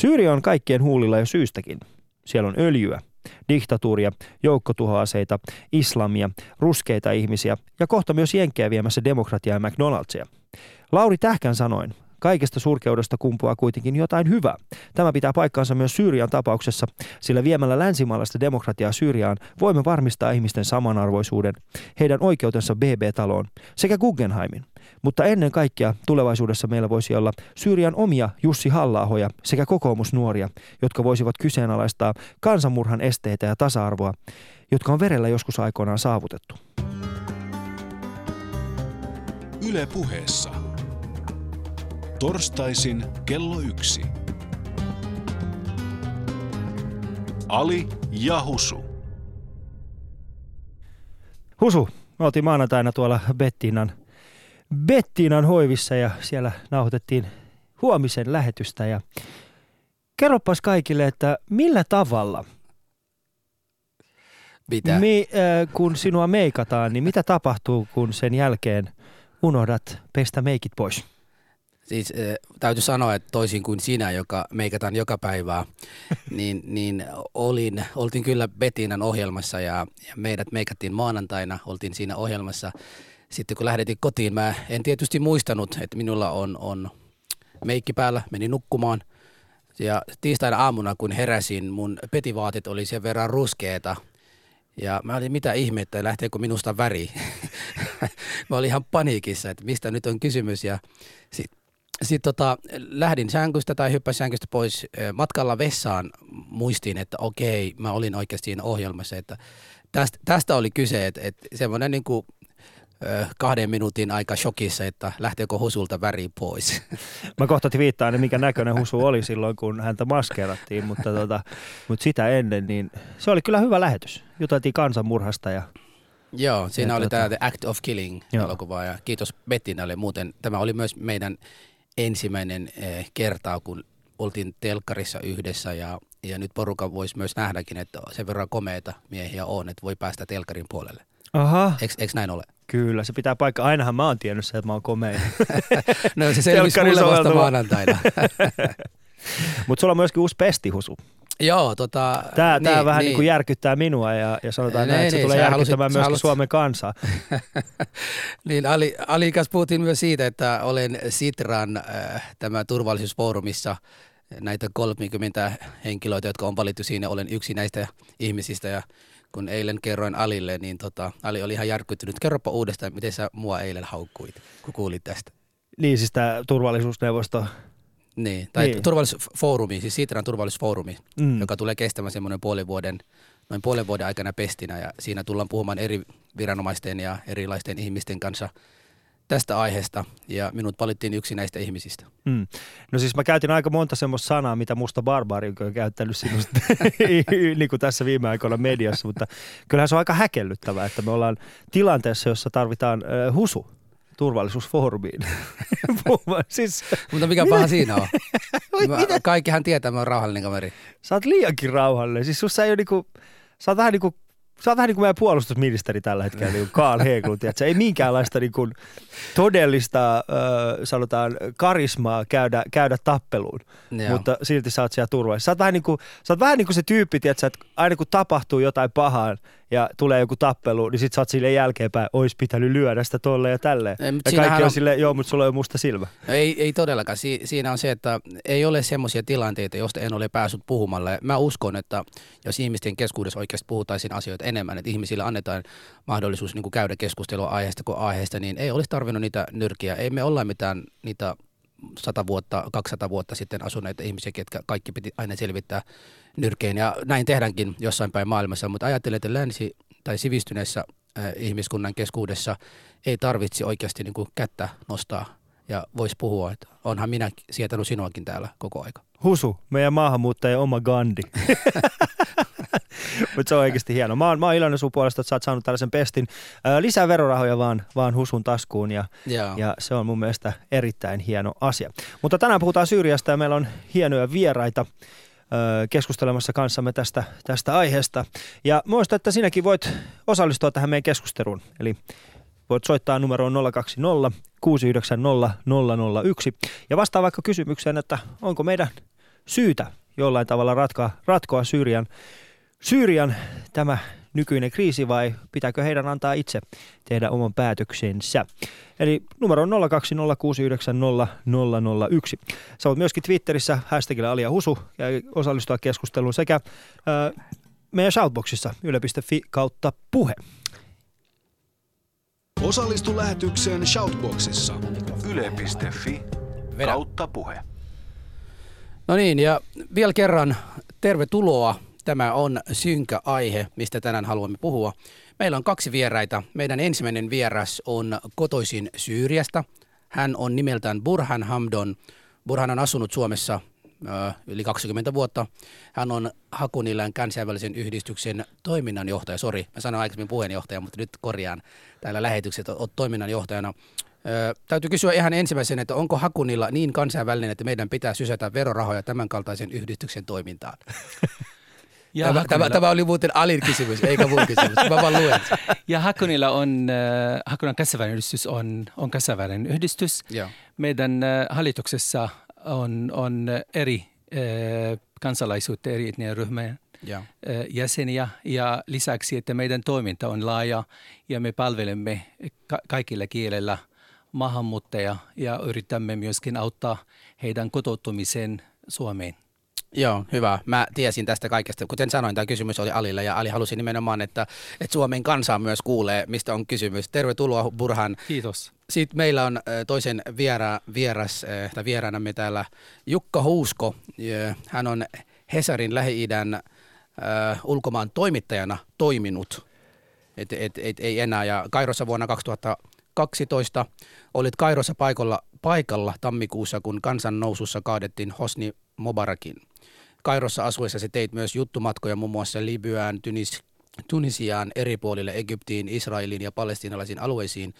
Syyria on kaikkien huulilla jo syystäkin. Siellä on öljyä, diktatuuria, joukkotuhoaseita, islamia, ruskeita ihmisiä ja kohta myös jenkkejä viemässä demokratiaa ja McDonald'sia. Lauri Tähkän sanoin, Kaikesta surkeudesta kumpuaa kuitenkin jotain hyvää. Tämä pitää paikkaansa myös Syyrian tapauksessa, sillä viemällä länsimaalaista demokratiaa Syyriaan voimme varmistaa ihmisten samanarvoisuuden, heidän oikeutensa BB-taloon sekä Guggenheimin. Mutta ennen kaikkea tulevaisuudessa meillä voisi olla Syyrian omia Jussi halla sekä kokoomusnuoria, jotka voisivat kyseenalaistaa kansanmurhan esteitä ja tasa-arvoa, jotka on verellä joskus aikoinaan saavutettu. Yle puheessa. Torstaisin kello yksi. Ali ja Husu. Husu, me oltiin maanantaina tuolla Bettinan, Bettinan hoivissa ja siellä nauhoitettiin huomisen lähetystä. Ja kerropas kaikille, että millä tavalla mitä? Mi, äh, kun sinua meikataan, niin mitä tapahtuu, kun sen jälkeen unohdat pestä meikit pois? Siis äh, täytyy sanoa, että toisin kuin sinä, joka meikataan joka päivää, niin, niin olin, oltiin kyllä Betinan ohjelmassa ja, ja meidät meikattiin maanantaina, oltiin siinä ohjelmassa. Sitten kun lähdettiin kotiin, mä en tietysti muistanut, että minulla on, on meikki päällä, menin nukkumaan. Ja tiistaina aamuna, kun heräsin, mun petivaatit oli sen verran ruskeeta. Ja mä olin, mitä ihmettä, lähteekö minusta väri? mä olin ihan paniikissa, että mistä nyt on kysymys. Ja sitten sitten tota, lähdin sänkystä tai hyppäsin sänkystä pois matkalla vessaan. Muistin, että okei, mä olin oikeasti siinä ohjelmassa. Että tästä, tästä oli kyse, että, että semmoinen niin kuin kahden minuutin aika shokissa, että lähteekö husulta väri pois. Mä kohta viittaan, mikä näköinen husu oli silloin, kun häntä maskerattiin, mutta, tota, mutta sitä ennen, niin se oli kyllä hyvä lähetys. Juteltiin kansanmurhasta ja Joo, siinä ja oli tuota... tämä The Act of Killing Joo. elokuva ja kiitos Bettinalle muuten. Tämä oli myös meidän ensimmäinen eh, kerta, kun oltiin telkkarissa yhdessä ja, ja nyt porukka voisi myös nähdäkin, että sen verran komeita miehiä on, että voi päästä telkkarin puolelle. Aha. Eikö näin ole? Kyllä, se pitää paikka. Ainahan mä oon tiennyt se, että mä oon komea. no se selvisi mulle vasta maanantaina. Mutta sulla on myöskin uusi pestihusu. Joo, tota... Tämä, niin, tämä vähän niin. Niin kuin järkyttää minua ja, ja sanotaan niin, näin, että se niin, tulee järkyttämään halusit, myöskin halusit... Suomen kansaa. niin, Ali, Ali kanssa puhuttiin myös siitä, että olen Sitran äh, tämä turvallisuusfoorumissa näitä 30 henkilöitä, jotka on valittu siinä, olen yksi näistä ihmisistä ja kun eilen kerroin Alille, niin tota, Ali oli ihan järkyttynyt. Kerropa uudestaan, miten sä mua eilen haukkuit, kun kuulit tästä. Niin, siis tämä turvallisuusneuvosto niin, tai niin. turvallisuusfoorumi, siis Sitran turvallisuusfoorumi, mm. joka tulee kestämään semmoinen puolen vuoden, noin puolen vuoden aikana pestinä ja siinä tullaan puhumaan eri viranomaisten ja erilaisten ihmisten kanssa tästä aiheesta ja minut valittiin yksi näistä ihmisistä. Mm. No siis mä käytin aika monta semmoista sanaa, mitä musta barbaari on käyttänyt sinusta niin kuin tässä viime aikoina mediassa, mutta kyllähän se on aika häkellyttävää, että me ollaan tilanteessa, jossa tarvitaan äh, husu turvallisuusfoorumiin. siis, Mutta mikä paha siinä on? Mä, kaikkihan tietää, mä oon rauhallinen kaveri. Sä oot liiankin rauhallinen. Siis sussa ei ole niinku, sä oot vähän niinku Sä oot vähän niin kuin meidän puolustusministeri tällä hetkellä, niin Karl Heglund, että ei minkäänlaista niin kuin todellista, äh, sanotaan, karismaa käydä, käydä tappeluun, Joo. mutta silti sä oot siellä turvallisessa. Sä oot vähän niin kuin, sä oot vähän niin kuin se tyyppi, tiedätkö, että aina kun tapahtuu jotain pahaa, ja tulee joku tappelu, niin sit sä oot silleen jälkeenpäin, ois pitänyt lyödä sitä tolle ja tälleen. Ei, ja kaikki on, on silleen, joo, mutta sulla on musta silmä. No ei, ei todellakaan. Si- siinä on se, että ei ole semmoisia tilanteita, joista en ole päässyt puhumalle. Mä uskon, että jos ihmisten keskuudessa oikeasti puhutaisiin asioita enemmän, että ihmisille annetaan mahdollisuus niin kuin käydä keskustelua aiheesta kuin aiheesta, niin ei olisi tarvinnut niitä nyrkiä. Ei me olla mitään niitä 100 vuotta, 200 vuotta sitten asuneita ihmisiä, ketkä kaikki piti aina selvittää nyrkeen. Ja näin tehdäänkin jossain päin maailmassa, mutta ajattelen, että länsi- tai sivistyneessä ihmiskunnan keskuudessa ei tarvitse oikeasti niin kuin kättä nostaa ja voisi puhua, että onhan minä sietänyt sinuakin täällä koko aika. Husu, meidän maahanmuuttaja oma Gandhi. Mutta se on oikeasti hieno. Mä oon, mä oon iloinen sun puolesta, että sä oot saanut tällaisen pestin. Ää, lisää verorahoja vaan, vaan Husun taskuun ja, ja se on mun mielestä erittäin hieno asia. Mutta tänään puhutaan Syyriasta ja meillä on hienoja vieraita keskustelemassa kanssamme tästä, tästä aiheesta. Ja muista, että sinäkin voit osallistua tähän meidän keskusteluun. Eli voit soittaa numeroon 020 690 001 ja vastaa vaikka kysymykseen, että onko meidän syytä jollain tavalla ratkoa, ratkoa Syyrian, Syyrian tämä nykyinen kriisi vai pitääkö heidän antaa itse tehdä oman päätöksensä. Eli numero on 020690001. Sä voit myöskin Twitterissä hashtagillä Alia Husu ja osallistua keskusteluun sekä äh, meidän shoutboxissa yle.fi kautta puhe. Osallistu lähetykseen Shoutboxissa. Yle.fi kautta puhe. No niin, ja vielä kerran tervetuloa. Tämä on synkä aihe, mistä tänään haluamme puhua. Meillä on kaksi vieraita. Meidän ensimmäinen vieras on kotoisin Syyriasta. Hän on nimeltään Burhan Hamdon. Burhan on asunut Suomessa yli 20 vuotta. Hän on Hakunilän kansainvälisen yhdistyksen toiminnanjohtaja. Sori, mä sanoin aikaisemmin puheenjohtaja, mutta nyt korjaan täällä lähetykset, olet toiminnanjohtajana. Ö, täytyy kysyä ihan ensimmäisen, että onko Hakunilla niin kansainvälinen, että meidän pitää sysätä verorahoja tämän kaltaisen yhdistyksen toimintaan? Ja tämä, tämä, tämä, oli muuten Alin kysymys, eikä mun kysymys. Mä vaan luen. Ja Hakunilla on, äh, Hakunan kansainvälinen yhdistys on, on kansainvälinen yhdistys. Ja. Meidän äh, hallituksessa on, on eri äh, kansalaisuutta, eri etnien ryhmien ja. jäseniä. Ja lisäksi, että meidän toiminta on laaja ja me palvelemme ka- kaikilla kielellä maahanmuuttajia ja yritämme myöskin auttaa heidän kotoutumiseen Suomeen. Joo, hyvä. Mä tiesin tästä kaikesta. Kuten sanoin, tämä kysymys oli Alille ja Ali halusi nimenomaan, että, että Suomen kansa myös kuulee, mistä on kysymys. Tervetuloa Burhan. Kiitos. Sitten meillä on toisen viera, vieras, tai vieraanamme täällä Jukka Huusko. Hän on Hesarin Lähi-idän äh, ulkomaan toimittajana toiminut. Et, et, et, ei enää. Ja Kairossa vuonna 2012 olit Kairossa paikalla, paikalla tammikuussa, kun kansannousussa kaadettiin Hosni Mobarakin. Kairossa asuessasi teit myös juttumatkoja muun muassa Libyaan, Tunis, Tunisiaan, eri puolille Egyptiin, Israeliin ja palestiinalaisiin alueisiin.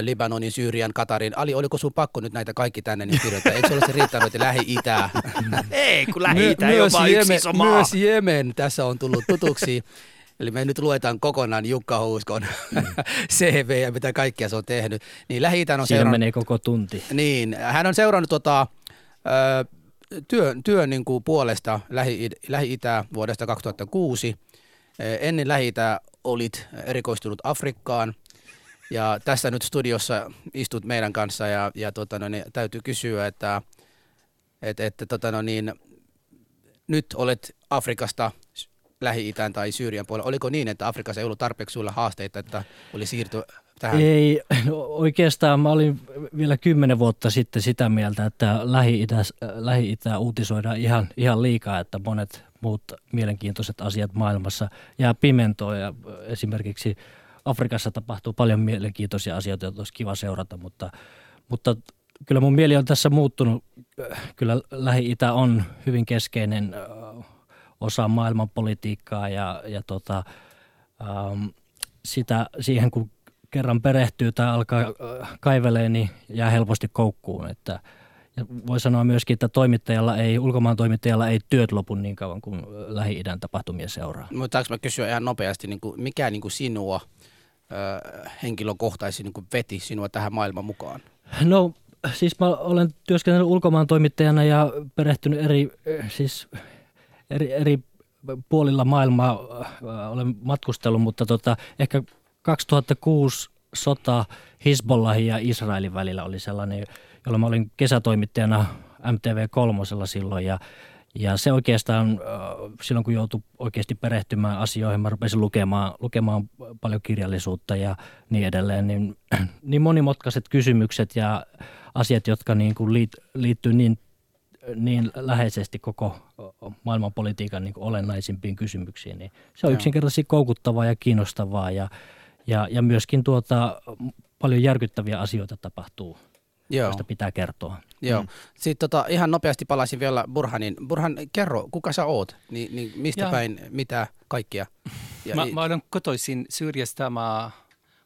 Libanonin, Syyrian, Katarin. Ali, oliko sun pakko nyt näitä kaikki tänne niin kirjoittaa? Eikö se olisi riittänyt, että Lähi-Itä? Ei, kun Lähi-Itä ei ole vain yksi iso maa. Myös Jemen tässä on tullut tutuksi. Eli me nyt luetaan kokonaan Jukka Huuskon CV ja mitä kaikkea se on tehnyt. Niin lähi on Siinä seurannut... menee koko tunti. Niin, hän on seurannut tota, työn, työn niin kuin puolesta Lähi- Lähi-Itää vuodesta 2006. Ennen lähi olit erikoistunut Afrikkaan ja tässä nyt studiossa istut meidän kanssa ja, ja tota, no, niin, täytyy kysyä, että et, et, tota, no, niin, nyt olet Afrikasta Lähi-Itään tai Syyrian puolella. Oliko niin, että Afrikassa ei ollut tarpeeksi sulla haasteita, että oli siirty tähän? Ei, no oikeastaan mä olin vielä kymmenen vuotta sitten sitä mieltä, että Lähi-Itä, Lähi-Itä uutisoidaan ihan, ihan liikaa, että monet muut mielenkiintoiset asiat maailmassa jää pimentoon ja esimerkiksi Afrikassa tapahtuu paljon mielenkiintoisia asioita, joita olisi kiva seurata, mutta, mutta kyllä mun mieli on tässä muuttunut. Kyllä Lähi-Itä on hyvin keskeinen osa maailmanpolitiikkaa ja, ja tota, ähm, sitä, siihen kun kerran perehtyy tai alkaa äh, kaivelee, niin jää helposti koukkuun. Että, ja voi sanoa myöskin, että toimittajalla ei, ulkomaan toimittajalla ei työt lopu niin kauan kuin Lähi-idän tapahtumia seuraa. Mutta mä kysyä ihan nopeasti, niin kuin, mikä niin kuin sinua ö, henkilökohtaisesti niin kuin veti sinua tähän maailman mukaan? No siis mä olen työskennellyt ulkomaan toimittajana ja perehtynyt eri, siis eri, eri puolilla maailmaa olen matkustellut, mutta tota, ehkä 2006 sota Hezbollahin ja Israelin välillä oli sellainen, jolloin mä olin kesätoimittajana MTV3 silloin ja ja se oikeastaan, silloin kun joutui oikeasti perehtymään asioihin, mä rupesin lukemaan, lukemaan paljon kirjallisuutta ja niin edelleen, niin, niin monimutkaiset kysymykset ja asiat, jotka niin kuin liit, liittyy niin, niin läheisesti koko maailmanpolitiikan niin olennaisimpiin kysymyksiin, niin se on yksinkertaisesti koukuttavaa ja kiinnostavaa ja, ja, ja myöskin tuota, paljon järkyttäviä asioita tapahtuu, Joo. joista pitää kertoa. Joo. Mm. Sitten tota, ihan nopeasti palaisin vielä Burhanin. Burhan, kerro, kuka sä oot? Ni, niin mistä ja. päin, mitä kaikkia? Ja, mä, mä olen kotoisin Syyriasta. Mä,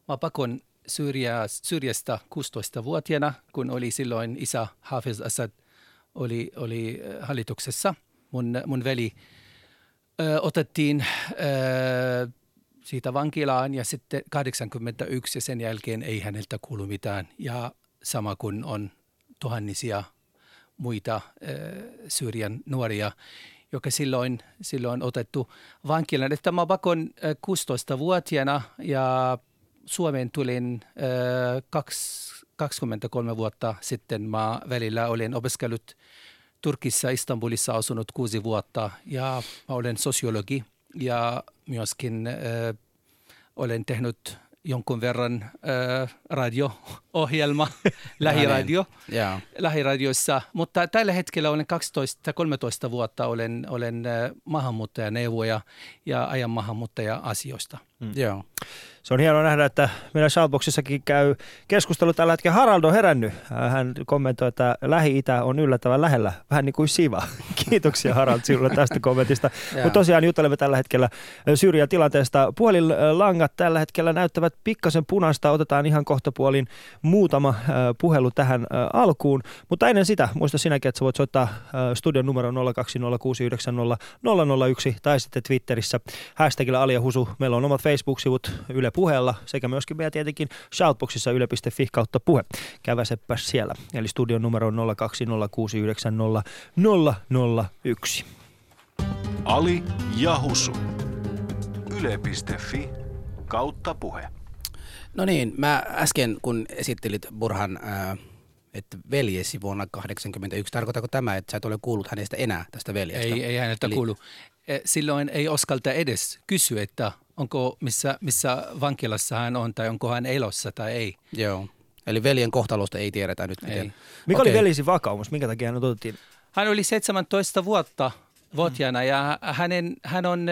mä pakon Syyria, Syyriasta 16-vuotiaana, kun oli silloin isä Hafiz Assad oli, oli äh, hallituksessa. Mun, mun veli ö, otettiin ö, siitä vankilaan ja sitten 81 ja sen jälkeen ei häneltä kuulu mitään. Ja sama kuin on tuhannisia muita äh, Syyrian nuoria, joka silloin, silloin otettu vankilaan. Että mä pakon 16-vuotiaana ja Suomeen tulin äh, 23 vuotta sitten. Mä välillä olin opiskellut Turkissa, Istanbulissa asunut kuusi vuotta ja mä olen sosiologi ja myöskin olen tehnyt jonkun verran äh, radio-ohjelma, lähiradio, yeah. lähiradioissa. Mutta tällä hetkellä olen 12-13 vuotta olen, olen äh, maahanmuuttajaneuvoja ja ajan maahanmuuttaja-asioista. Mm. Joo. Se on hienoa nähdä, että meillä Shoutboxissakin käy keskustelu tällä hetkellä. Haraldo on herännyt. Hän kommentoi, että Lähi-Itä on yllättävän lähellä, vähän niin kuin Siva. Kiitoksia Harald sinulle tästä kommentista. Mutta tosiaan juttelemme tällä hetkellä Syyrian tilanteesta. Puhelinlangat tällä hetkellä näyttävät pikkasen punaista. Otetaan ihan kohta puolin muutama puhelu tähän alkuun. Mutta ennen sitä, muista sinäkin, että sä voit soittaa studion numero 020690001 tai sitten Twitterissä hashtagillä Alia Husu. Meillä on omat Facebook-sivut Yle Puheella sekä myöskin meidän tietenkin Shoutboxissa yle.fi kautta puhe. Käväsepä siellä. Eli studion numero on 020690001. Ali Jahusu. Yle.fi kautta puhe. No niin, mä äsken kun esittelit Burhan, ää, että veljesi vuonna 1981, tarkoittaako tämä, että sä et ole kuullut hänestä enää tästä veljestä? Ei, ei häneltä Eli... kuulu. E, silloin ei uskalta edes kysyä, että onko missä, missä vankilassa hän on tai onko hän elossa tai ei. Joo. Eli veljen kohtalosta ei tiedetä nyt miten. Ei. Mikä okay. oli veljesi vakaumus? Minkä takia hän otettiin? Hän oli 17 vuotta vuotiaana ja hänen, hän, on,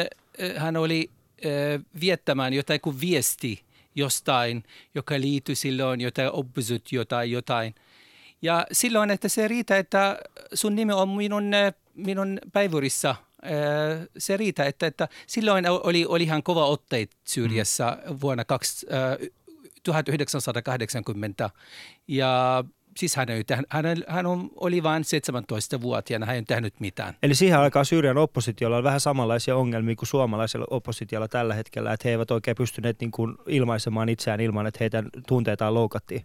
hän oli äh, viettämään jotain kuin viesti jostain, joka liittyy silloin jotain oppositiota tai jotain. Ja silloin, että se riitä, että sun nimi on minun, minun päivurissa – se riitä, että, että silloin oli, oli ihan kova otteet Syyriassa mm. vuonna 2, äh, 1980 ja siis hän, ei, hän, hän oli vain 17-vuotiaana, hän ei tehnyt mitään. Eli siihen aikaan Syyrian oppositiolla on vähän samanlaisia ongelmia kuin suomalaisella oppositiolla tällä hetkellä, että he eivät oikein pystyneet niin kuin ilmaisemaan itseään ilman, että heitä tunteitaan loukattiin.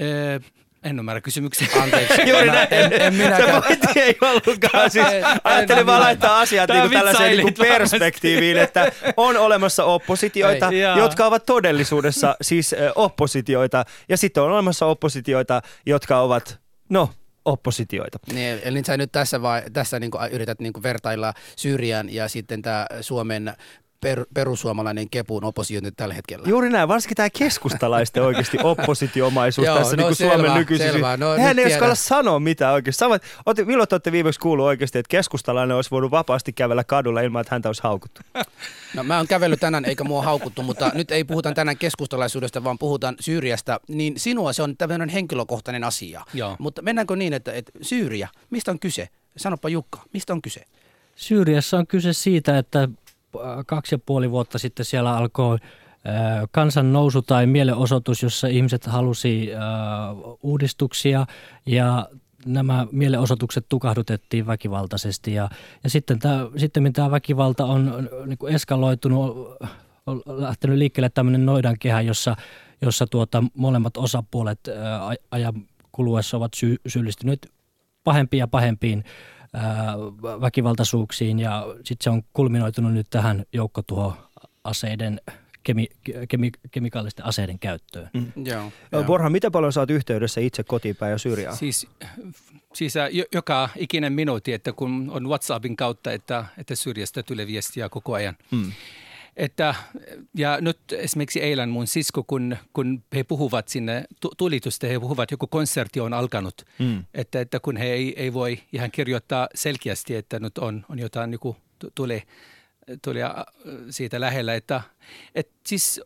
Öö, en ymmärrä kysymyksiä. Anteeksi. Juuri näin. En, en minäkään. Se ei ollutkaan. Siis, ajattelin vaan laittaa asiat niin kuin tällaiseen niin kuin perspektiiviin, että on olemassa oppositioita, ei. jotka ovat todellisuudessa siis oppositioita, ja sitten on olemassa oppositioita, jotka ovat, no, oppositioita. Niin, eli sä nyt tässä, vai, tässä niin kuin yrität niin kuin vertailla Syyrian ja sitten tämä Suomen per, perussuomalainen kepun oppositio tällä hetkellä. Juuri näin, varsinkin tämä keskustalaisten oikeasti oppositiomaisuus Joo, tässä no, niin selvä, Suomen nykyisin. Selvä. No, Eihän ei uskalla sanoa mitään oikeasti. Samat, otti, milloin te olette viimeksi kuullut oikeasti, että keskustalainen olisi voinut vapaasti kävellä kadulla ilman, että häntä olisi haukuttu? No mä oon kävellyt tänään eikä mua haukuttu, mutta nyt ei puhuta tänään keskustalaisuudesta, vaan puhutaan Syyriasta. Niin sinua se on tämmöinen henkilökohtainen asia. Joo. Mutta mennäänkö niin, että, että Syyria, mistä on kyse? Sanopa Jukka, mistä on kyse? Syyriassa on kyse siitä, että kaksi ja puoli vuotta sitten siellä alkoi kansan nousu tai mielenosoitus, jossa ihmiset halusi uudistuksia ja nämä mielenosoitukset tukahdutettiin väkivaltaisesti. Ja, ja sitten, tämä, sitten tämä väkivalta on niin eskaloitunut, on lähtenyt liikkeelle tämmöinen noidankehä, jossa, jossa tuota, molemmat osapuolet ajan kuluessa ovat sy- syyllistyneet pahempiin ja pahempiin väkivaltaisuuksiin ja sitten se on kulminoitunut nyt tähän joukkotuhoaseiden kemi, kemi, kemikaalisten aseiden käyttöön. Mm. Joo, joo. Borha, miten paljon saat yhteydessä itse kotipäin ja Syyriaan? Siis, siis joka ikinen minuutti, että kun on WhatsAppin kautta, että, että Syyriasta tulee viestiä koko ajan. Mm. Että, ja nyt esimerkiksi eilen mun sisko, kun, kun he puhuvat sinne tulitusta, he puhuvat, joku konsertti on alkanut. Mm. Että, että kun he ei, ei voi ihan kirjoittaa selkeästi, että nyt on, on jotain joku tulee tuli siitä lähellä, että, että siis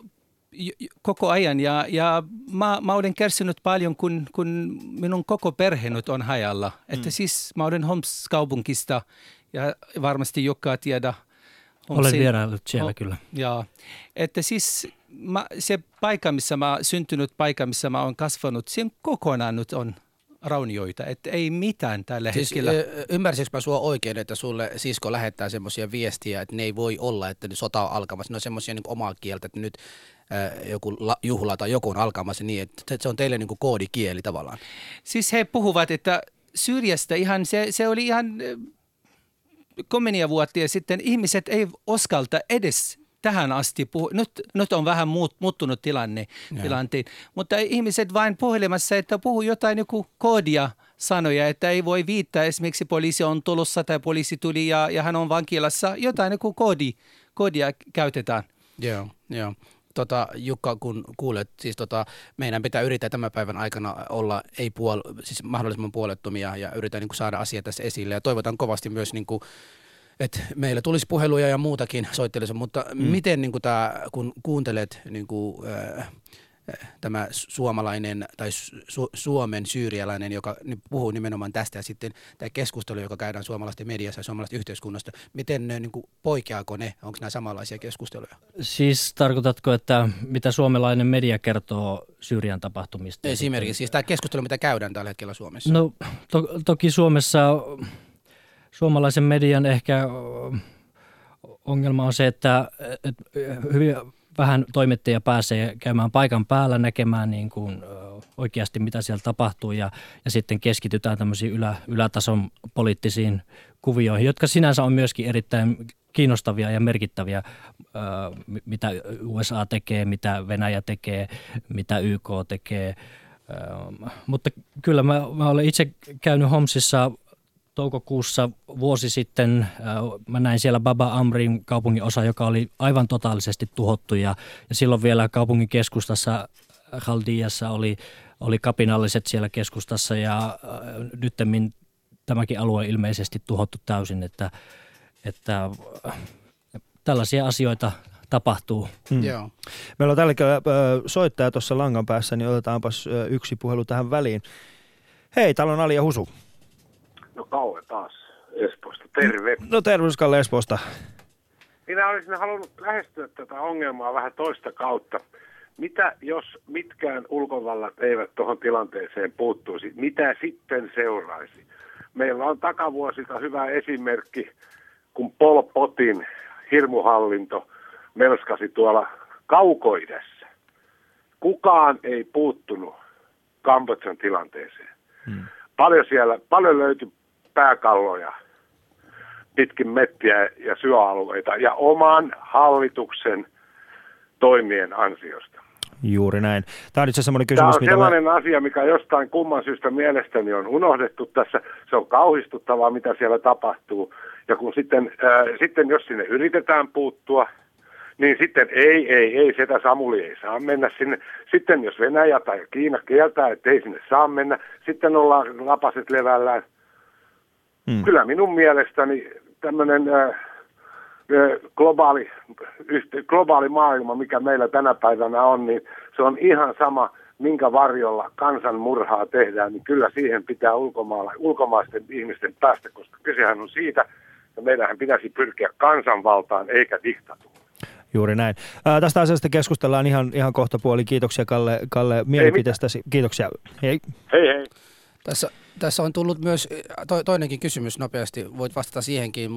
koko ajan ja, ja mä, mä olen kärsinyt paljon, kun, kun minun koko perhe nyt on hajalla. Että mm. siis mä olen Homs-kaupungista ja varmasti joka tiedä – olen siinä, vieraillut siellä oh, kyllä. Joo, että siis mä, se paikka, missä mä syntynyt paikka, missä mä oon kasvanut, sen kokonaan nyt on raunioita, että ei mitään tällä siis, hetkellä. Ymmärsikö mä sua oikein, että sulle sisko lähettää semmoisia viestiä, että ne ei voi olla, että sota on alkamassa. Ne on semmoisia niin omaa kieltä, että nyt äh, joku la, juhla tai joku on alkamassa niin, että se on teille niin kuin koodikieli tavallaan. Siis he puhuvat, että Syyriasta ihan, se, se oli ihan kymmeniä vuotta sitten ihmiset ei uskalta edes tähän asti puhu. Nyt, nyt on vähän muut, muuttunut tilanne, tilanteen, mutta ihmiset vain puhelimassa, että puhuu jotain joku koodia sanoja, että ei voi viittaa esimerkiksi poliisi on tulossa tai poliisi tuli ja, ja hän on vankilassa. Jotain joku koodi, koodia käytetään. Joo, joo. Tota, Jukka, kun kuulet, siis tota, meidän pitää yrittää tämän päivän aikana olla ei puol- siis mahdollisimman puolettomia ja yritetään niin kuin, saada asia tässä esille. Ja toivotan kovasti myös, niin kuin, että meillä tulisi puheluja ja muutakin soittelisi, mutta mm. miten niin kuin, tää, kun kuuntelet niin kuin, äh, tämä suomalainen tai su- Suomen syyrialainen, joka puhuu nimenomaan tästä ja sitten tämä keskustelu, joka käydään suomalaisten mediassa ja suomalaisten yhteiskunnasta, miten ne, niin kuin, ne, onko nämä samanlaisia keskusteluja? Siis tarkoitatko, että mitä suomalainen media kertoo Syyrian tapahtumista? Esimerkiksi siis tämä keskustelu, mitä käydään tällä hetkellä Suomessa. No to- toki Suomessa suomalaisen median ehkä ongelma on se, että, että hyvin vähän toimittajia pääsee käymään paikan päällä näkemään niin kuin oikeasti, mitä siellä tapahtuu ja, ja sitten keskitytään tämmöisiin ylä, ylätason poliittisiin kuvioihin, jotka sinänsä on myöskin erittäin kiinnostavia ja merkittäviä, mitä USA tekee, mitä Venäjä tekee, mitä YK tekee. Mutta kyllä mä, mä olen itse käynyt Homsissa toukokuussa vuosi sitten äh, mä näin siellä Baba Amrin kaupungin osa, joka oli aivan totaalisesti tuhottu ja, ja silloin vielä kaupungin keskustassa Haldiassa oli, oli kapinalliset siellä keskustassa ja äh, nyttemmin tämäkin alue ilmeisesti tuhottu täysin, että, että äh, tällaisia asioita tapahtuu. Hmm. Joo. Meillä on tällä hetkellä soittaja tuossa langan päässä, niin otetaanpas yksi puhelu tähän väliin. Hei, täällä on Ali ja Husu. No Kaue taas Espoosta. Terve. No terveys Kalle Espoosta. Minä olisin halunnut lähestyä tätä ongelmaa vähän toista kautta. Mitä jos mitkään ulkovallat eivät tuohon tilanteeseen puuttuisi? Mitä sitten seuraisi? Meillä on takavuosilta hyvä esimerkki, kun Pol Potin hirmuhallinto melskasi tuolla kaukoidessa. Kukaan ei puuttunut Kambodjan tilanteeseen. Hmm. Paljon siellä, paljon löytyi pääkalloja pitkin mettiä ja syöalueita ja oman hallituksen toimien ansiosta. Juuri näin. Tämä on itse kysymys, Tämä on sellainen mä... asia, mikä jostain kumman syystä mielestäni on unohdettu tässä. Se on kauhistuttavaa, mitä siellä tapahtuu. Ja kun sitten, äh, sitten jos sinne yritetään puuttua, niin sitten ei, ei, ei, sitä Samuli ei saa mennä sinne. Sitten jos Venäjä tai Kiina kieltää, että ei sinne saa mennä, sitten ollaan lapaset levällään – Mm. Kyllä minun mielestäni tämmöinen äh, globaali, globaali maailma, mikä meillä tänä päivänä on, niin se on ihan sama, minkä varjolla kansanmurhaa tehdään, niin kyllä siihen pitää ulkomaala, ulkomaisten ihmisten päästä, koska kysehän on siitä, että meidän pitäisi pyrkiä kansanvaltaan eikä diktatuuriin. Juuri näin. Ää, tästä asiasta keskustellaan ihan, ihan kohta puoli. Kiitoksia Kalle, Kalle mielipiteestäsi. Kiitoksia. Hei. Hei hei. Tässä, tässä on tullut myös to, toinenkin kysymys nopeasti, voit vastata siihenkin,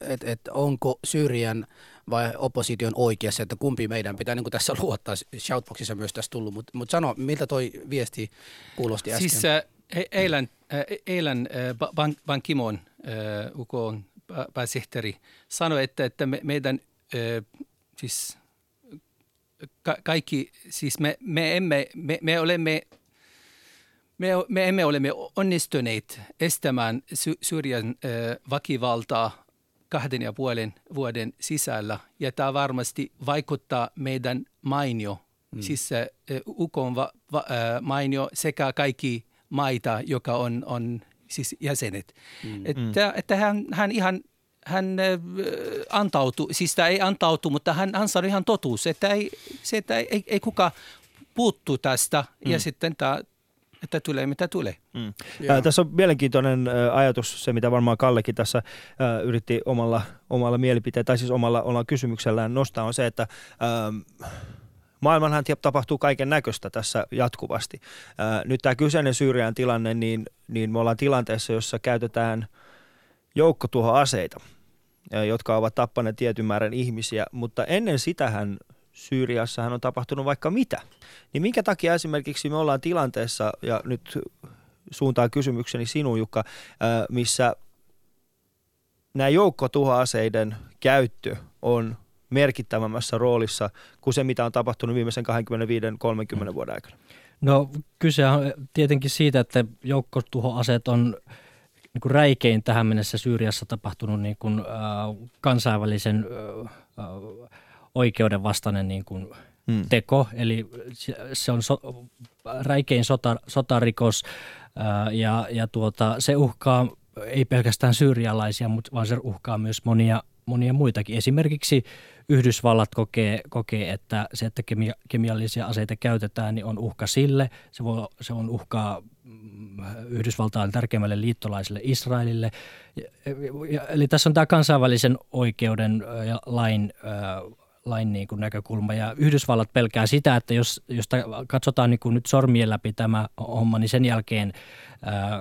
että et onko Syyrian vai opposition oikeassa, että kumpi meidän pitää niin kuin tässä luottaa. Shoutboxissa myös tässä tullut, mutta mut sano, miltä toi viesti kuulosti äsken? Siis äh, eilen, äh, eilen äh, Ban, Ban Kimon, äh, UK pääsihteeri, sanoi, että, että me, meidän äh, siis ka, kaikki, siis me, me, emme, me, me olemme me, me emme ole onnistuneet estämään Sy- Syyrian äh, väkivaltaa kahden ja puolen vuoden sisällä. Ja tämä varmasti vaikuttaa meidän mainio, mm. siis äh, UK on va, va, äh, mainio sekä kaikki maita, joka on, on siis jäsenet. Mm. Että, että hän, hän ihan hän äh, antautui, siis tämä ei antautu, mutta hän, hän sanoi ihan totuus, että ei, se, että ei, ei kuka puuttu tästä. Mm. Ja sitten tämä että tulee mitä tulee. Mm. Ää, tässä on mielenkiintoinen ä, ajatus, se mitä varmaan Kallekin tässä ä, yritti omalla, omalla mielipiteellä, tai siis omalla, omalla kysymyksellään nostaa, on se, että ä, maailmanhan tapahtuu kaiken näköistä tässä jatkuvasti. Ä, nyt tämä kyseinen Syyrian tilanne, niin, niin me ollaan tilanteessa, jossa käytetään joukkotuhoaseita, jotka ovat tappaneet tietyn määrän ihmisiä, mutta ennen sitähän Syyriassahan on tapahtunut vaikka mitä. Niin minkä takia esimerkiksi me ollaan tilanteessa, ja nyt suuntaan kysymykseni sinun, Jukka, missä nämä joukkotuhoaseiden käyttö on merkittävämmässä roolissa kuin se, mitä on tapahtunut viimeisen 25-30 vuoden aikana? No kyse on tietenkin siitä, että joukkotuhoaseet on niin kuin räikein tähän mennessä Syyriassa tapahtunut niin kuin, äh, kansainvälisen äh, oikeuden vastainen niin kuin, hmm. teko. Eli se on so, räikein sota, sotarikos äh, ja, ja tuota, se uhkaa ei pelkästään syyrialaisia, mutta vaan se uhkaa myös monia, monia muitakin. Esimerkiksi Yhdysvallat kokee, kokee että se, että kemia, kemiallisia aseita käytetään, niin on uhka sille. Se, voi, se on uhkaa mm, Yhdysvaltain tärkeimmälle liittolaiselle Israelille. Eli tässä on tämä kansainvälisen oikeuden ja lain lain niin kuin näkökulma. Ja Yhdysvallat pelkää sitä, että jos, jos katsotaan niin kuin nyt sormien läpi tämä homma, niin sen jälkeen ää,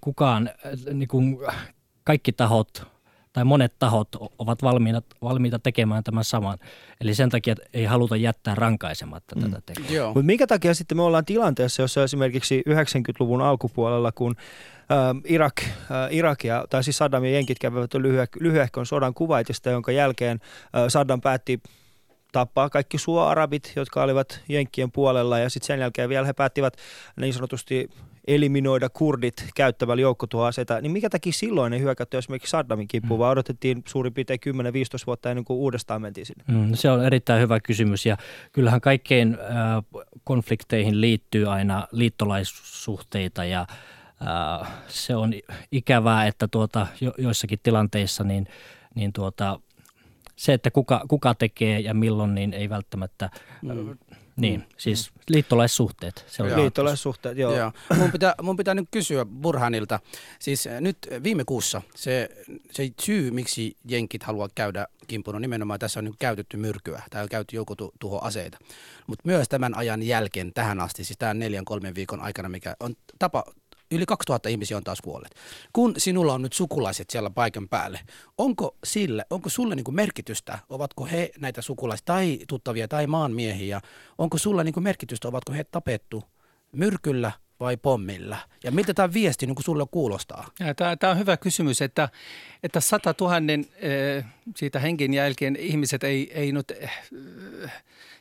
kukaan, niin kuin kaikki tahot tai monet tahot ovat valmiina, valmiita tekemään tämän saman. Eli sen takia ei haluta jättää rankaisematta mm. tätä tekoa. Mutta minkä takia sitten me ollaan tilanteessa, jossa esimerkiksi 90-luvun alkupuolella, kun Irak, äh, Irakia, tai siis Saddam ja Jenkit kävivät lyhyehkön sodan kuvaitista, jonka jälkeen äh, Saddam päätti tappaa kaikki suoarabit, jotka olivat Jenkkien puolella ja sitten sen jälkeen vielä he päättivät niin sanotusti eliminoida kurdit käyttävällä joukkotuhoaseita, niin mikä takia silloin ei hyökätty esimerkiksi Saddamin kimppuun, mm. vaan odotettiin suurin piirtein 10-15 vuotta ennen kuin uudestaan mentiin sinne? Mm, se on erittäin hyvä kysymys ja kyllähän kaikkein äh, konflikteihin liittyy aina liittolaissuhteita ja äh, se on ikävää, että tuota, jo, joissakin tilanteissa niin, niin tuota, se, että kuka, kuka tekee ja milloin, niin ei välttämättä mm. Niin, mm. siis liittolaissuhteet. Se on liittolaissuhteet, joo. joo. Mun, pitää, mun pitää nyt kysyä Burhanilta. Siis eh, nyt viime kuussa se, se syy, miksi jenkit haluaa käydä kimppuun, on nimenomaan tässä on nyt käytetty myrkyä. Tämä on käytetty joukotuhoaseita. Mutta myös tämän ajan jälkeen tähän asti, siis tämän neljän kolmen viikon aikana, mikä on tapa, yli 2000 ihmisiä on taas kuolleet. Kun sinulla on nyt sukulaiset siellä paikan päälle, onko sille, onko sulle niin merkitystä, ovatko he näitä sukulaisia tai tuttavia tai maanmiehiä, onko sulle niin merkitystä, ovatko he tapettu myrkyllä vai pommilla? Ja miltä tämä viesti niin sulle kuulostaa? Tämä on hyvä kysymys, että, että sata tuhannen siitä henkin jälkeen ihmiset ei, ei nyt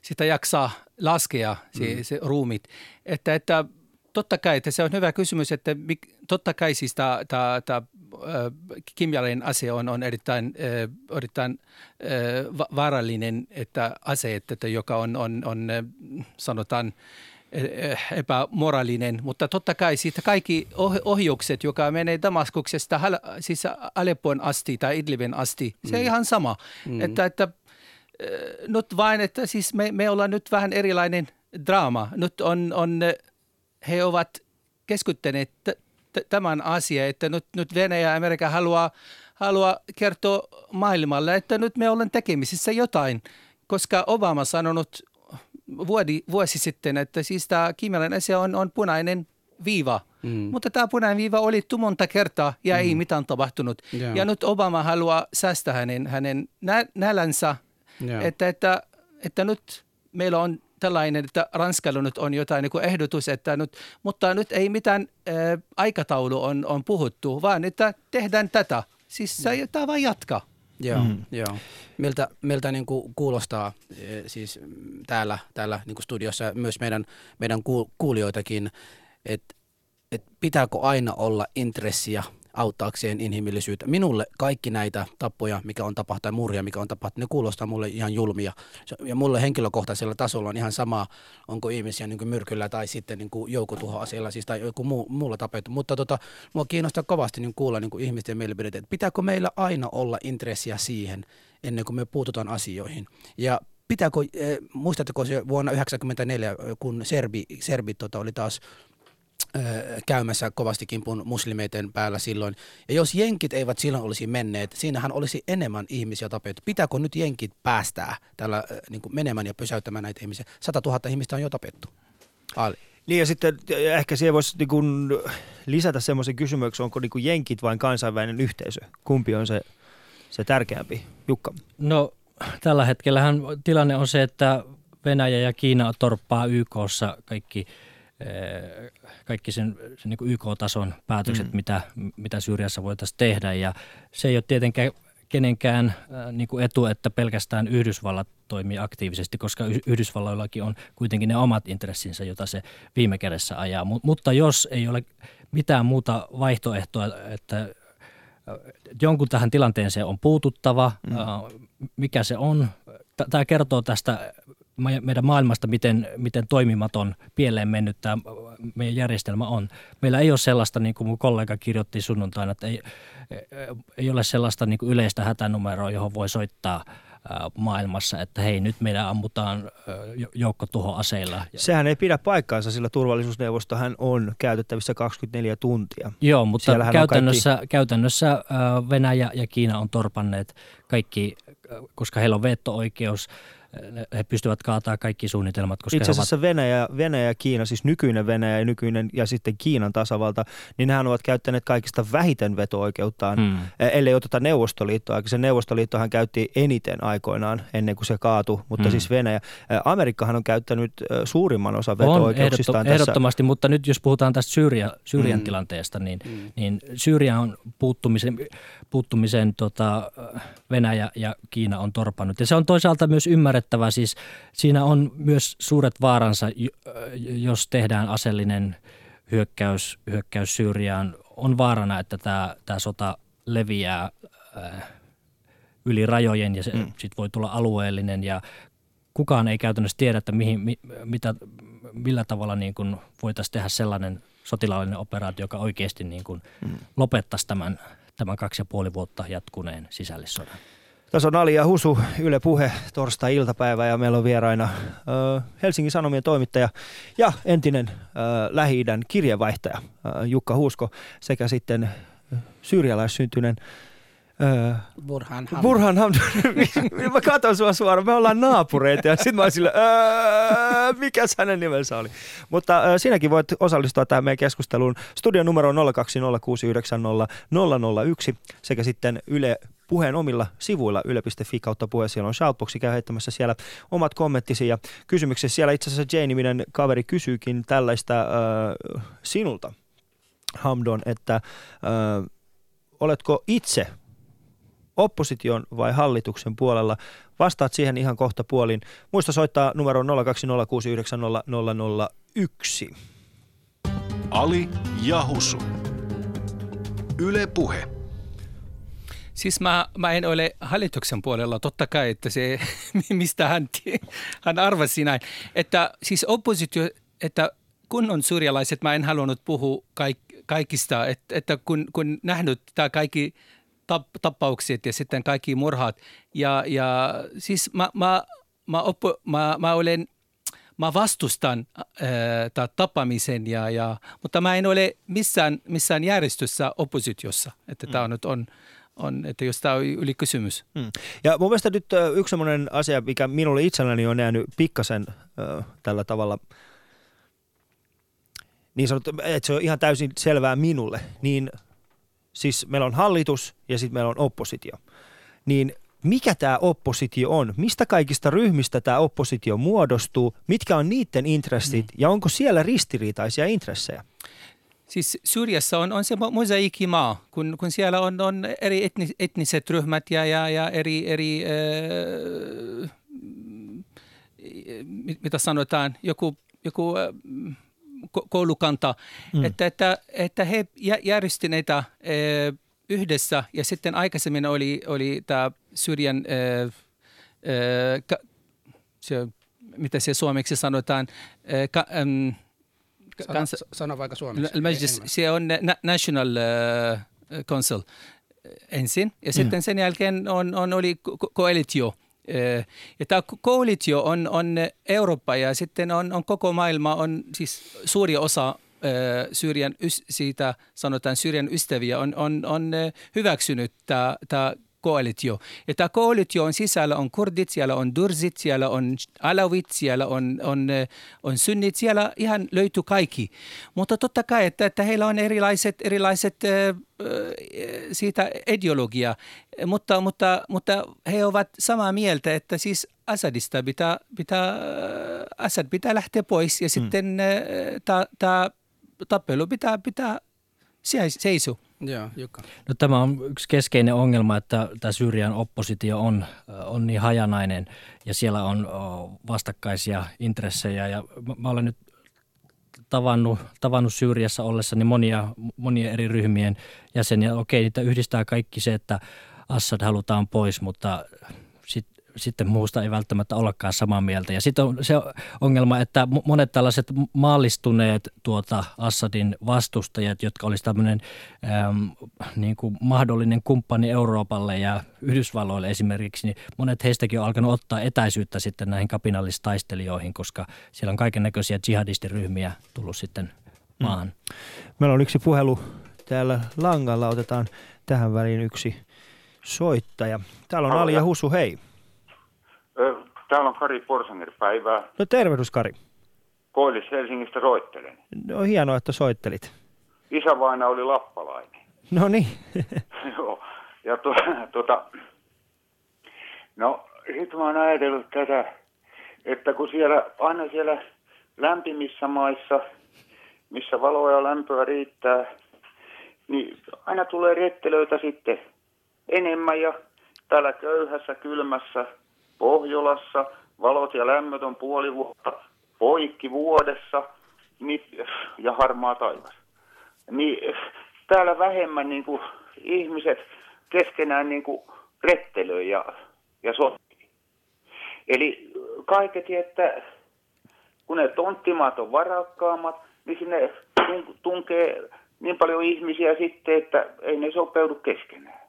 sitä jaksaa laskea, se, mm. se ruumit. Että, että totta kai, että se on hyvä kysymys, että totta kai siis tämä, kemiallinen ase on, on erittäin, erittäin vaarallinen että ase, että, joka on, on, on sanotaan epämoraalinen, mutta totta kai siitä kaikki ohjukset, joka menee Damaskuksesta siis Aleppoon asti tai Idlibin asti, se on mm. ihan sama. Mm. Että, että nyt vain, että siis me, me ollaan nyt vähän erilainen draama. Nyt on, on he ovat keskuttaneet t- tämän asian, että nyt, nyt Venäjä ja Amerikka haluaa, haluaa kertoa maailmalle, että nyt me ollaan tekemisissä jotain, koska Obama sanonut vuodi, vuosi sitten, että siis tämä kiimalainen asia on, on punainen viiva. Mm. Mutta tämä punainen viiva oli monta kertaa ja mm. ei mitään tapahtunut. Yeah. Ja nyt Obama haluaa säästää hänen, hänen nä- nälänsä, yeah. että, että, että nyt meillä on tällainen, että Ranskalla nyt on jotain niin kuin ehdotus, että nyt, mutta nyt ei mitään ä, aikataulu on, on puhuttu, vaan että tehdään tätä. Siis se tämä vain jatkaa. Joo, mm. joo. Miltä, miltä niin kuin kuulostaa e, siis täällä, täällä niin kuin studiossa myös meidän, meidän kuulijoitakin, että et pitääkö aina olla intressiä auttaakseen inhimillisyyttä. Minulle kaikki näitä tappoja, mikä on tapahtunut, tai murja, mikä on tapahtunut, ne kuulostaa mulle ihan julmia. Ja mulle henkilökohtaisella tasolla on ihan sama, onko ihmisiä niin kuin myrkyllä tai sitten niin kuin joukotuhoaseella, siis tai joku muu, muulla tapettu. Mutta tota, mua kiinnostaa kovasti niin kuulla niin kuin ihmisten mielipiteet, että pitääkö meillä aina olla intressiä siihen, ennen kuin me puututaan asioihin. Ja pitääkö, eh, muistatteko se vuonna 1994, kun serbi, serbit tota, oli taas käymässä kovasti kimpun muslimeiden päällä silloin. Ja jos jenkit eivät silloin olisi menneet, siinähän olisi enemmän ihmisiä tapettu. Pitääkö nyt jenkit päästää tällä niin kuin menemään ja pysäyttämään näitä ihmisiä? 100 000 ihmistä on jo tapettu. Ali. Niin ja sitten ehkä siihen voisi niin kuin lisätä semmoisen kysymyksen, onko niin kuin jenkit vain kansainvälinen yhteisö? Kumpi on se, se tärkeämpi? Jukka? No tällä hetkellähän tilanne on se, että Venäjä ja Kiina torppaa YKssa kaikki – kaikki sen, sen niin YK-tason päätökset, mm. mitä, mitä Syyriassa voitaisiin tehdä. Ja se ei ole tietenkään kenenkään äh, niin kuin etu, että pelkästään Yhdysvallat toimii aktiivisesti, koska Yhdysvalloillakin on kuitenkin ne omat intressinsä, jota se viime kädessä ajaa. Mutta jos ei ole mitään muuta vaihtoehtoa, että äh, jonkun tähän tilanteeseen on puututtava, mm. Äh, mikä se on. Tämä kertoo tästä meidän maailmasta, miten, miten toimimaton, pieleen mennyt tämä meidän järjestelmä on. Meillä ei ole sellaista, niin kuin mun kollega kirjoitti sunnuntaina, että ei, ei ole sellaista niin kuin yleistä hätänumeroa, johon voi soittaa maailmassa, että hei nyt meidän ammutaan joukkotuhoaseilla. Sehän ei pidä paikkaansa, sillä turvallisuusneuvostohan on käytettävissä 24 tuntia. Joo, mutta Siellähän käytännössä, kaikki... käytännössä Venäjä ja Kiina on torpanneet kaikki, koska heillä on veto-oikeus he pystyvät kaataa kaikki suunnitelmat. Koska Itse asiassa ovat... Venäjä, Venäjä ja Kiina, siis nykyinen Venäjä ja nykyinen ja sitten Kiinan tasavalta, niin nehän ovat käyttäneet kaikista vähiten veto-oikeuttaan, hmm. ellei oteta Neuvostoliittoa. Se Neuvostoliittohan käytti eniten aikoinaan ennen kuin se kaatui, mutta hmm. siis Venäjä. Amerikkahan on käyttänyt suurimman osan veto-oikeuksistaan on, ehdottom- tässä. Ehdottomasti, mutta nyt jos puhutaan tästä Syyria, Syyrian hmm. tilanteesta, niin, hmm. niin Syyria on puuttumisen, puuttumisen tota, Venäjä ja Kiina on torpannut. Ja se on toisaalta myös ymmärrettävä, siis siinä on myös suuret vaaransa, jos tehdään aseellinen hyökkäys, hyökkäys Syyriaan. On vaarana, että tämä, tämä sota leviää äh, yli rajojen ja se mm. sit voi tulla alueellinen ja kukaan ei käytännössä tiedä, että mihin, mi, mitä, millä tavalla niin kuin voitaisiin tehdä sellainen sotilaallinen operaatio, joka oikeasti niin kuin mm. lopettaisi tämän, tämän kaksi ja puoli vuotta jatkuneen sisällissodan. Tässä on Ali ja Husu, Yle Puhe, torstai-iltapäivä ja meillä on vieraina äh, Helsingin Sanomien toimittaja ja entinen äh, Lähi-idän kirjeenvaihtaja äh, Jukka Huusko sekä sitten syyrialaissyntyinen Öö, Burhan Hamdan. Burhan Hamdan. mä katson sua suoraan, me ollaan naapureita ja sitten mä oon sille, öö, mikä hänen nimensä oli. Mutta öö, sinäkin voit osallistua tähän meidän keskusteluun. Studion numero on 020690001 sekä sitten Yle puheen omilla sivuilla yle.fi kautta puhe. Siellä on shoutboxi, käy heittämässä siellä omat kommenttisi ja kysymykset. Siellä itse asiassa Jane-niminen kaveri kysyykin tällaista äh, sinulta, Hamdon, että äh, oletko itse opposition vai hallituksen puolella. Vastaat siihen ihan kohta puolin. Muista soittaa numero 020690001. Ali Jahusu. Yle Puhe. Siis mä, mä en ole hallituksen puolella, totta kai, että se, mistä hän, hän arvasi näin. Että siis oppositio, että kun on syrjälaiset, mä en halunnut puhua kaik, kaikista, että, että kun, kun nähnyt tämä kaikki tappaukset ja sitten kaikki murhat. Ja, ja siis mä, mä, mä, oppo, mä, mä olen mä vastustan ää, tappamisen, ja, ja, mutta mä en ole missään, missään järjestössä oppositiossa. Että mm. tämä on nyt on, on, että jos tämä on yli kysymys. Mm. Ja mun mielestä nyt yksi sellainen asia, mikä minulle itselläni on jäänyt pikkasen äh, tällä tavalla niin sanottu, että se on ihan täysin selvää minulle, niin – siis meillä on hallitus ja sitten meillä on oppositio. Niin mikä tämä oppositio on? Mistä kaikista ryhmistä tämä oppositio muodostuu? Mitkä on niiden intressit mm. ja onko siellä ristiriitaisia intressejä? Siis Syyriassa on, on se mosaiikkimaa, kun, kun siellä on, on eri etnis, etniset ryhmät ja, ja, ja eri, eri äh, mitä sanotaan, joku, joku äh, koulukanta, mm. että, että, että he järjestineitä eh, yhdessä ja sitten aikaisemmin oli, oli tämä Syyrian, eh, eh, se, mitä se suomeksi sanotaan, ka, ähm, kans, sano, sano vaikka suomeksi. se on National Council ensin ja sitten mm. sen jälkeen on, on oli koalitio. Ko- ja tämä koalitio on, on Eurooppa ja sitten on, on koko maailma, on siis suuri osa Syyrian, siitä sanotaan Syyrian ystäviä on, on, on hyväksynyt tämä koalitio. Ja tämä koalition sisällä on kurdit, siellä on dursit, siellä on alawit, siellä on, on, on sunnit, siellä ihan löytyy kaikki. Mutta totta kai, että, että heillä on erilaiset, erilaiset siitä ideologia, mutta, mutta, mutta he ovat samaa mieltä, että siis Assadista pitää, pitää, Assad pitää lähteä pois ja mm. sitten tämä tappelu pitää, pitää seisua. Joo, Jukka. No, tämä on yksi keskeinen ongelma, että tämä Syyrian oppositio on, on niin hajanainen ja siellä on vastakkaisia intressejä. Ja mä olen nyt tavannut, tavannut Syyriassa ollessani monia, monia eri ryhmien jäseniä. Okei, niitä yhdistää kaikki se, että Assad halutaan pois, mutta sitten muusta ei välttämättä olekaan samaa mieltä. Ja sitten on se ongelma, että monet tällaiset maallistuneet tuota Assadin vastustajat, jotka olisi tämmöinen äm, niin kuin mahdollinen kumppani Euroopalle ja Yhdysvalloille esimerkiksi, niin monet heistäkin on alkanut ottaa etäisyyttä sitten näihin kapinallistaistelijoihin, koska siellä on kaiken näköisiä jihadistiryhmiä tullut sitten mm. maahan. Mm. Meillä on yksi puhelu täällä langalla, otetaan tähän väliin yksi soittaja. Täällä on Ali ja Husu, hei. Täällä on Kari Porsanger päivää. No tervehdys Kari. Koillis Helsingistä soittelen. No hienoa, että soittelit. Isävaina oli lappalainen. No niin. Joo. Ja to, tota, no sit mä oon ajatellut tätä, että kun siellä, aina siellä lämpimissä maissa, missä valoa ja lämpöä riittää, niin aina tulee rettelöitä sitten enemmän ja täällä köyhässä, kylmässä Pohjolassa valot ja lämmöt on puoli vuotta poikki vuodessa niin, ja harmaa taivas. Niin täällä vähemmän niin kuin, ihmiset keskenään niin kuin, rettelöi ja, ja sotii. Eli kaiketi, että kun ne tonttimaat on varakkaammat, niin sinne tunkee niin paljon ihmisiä sitten, että ei ne sopeudu keskenään.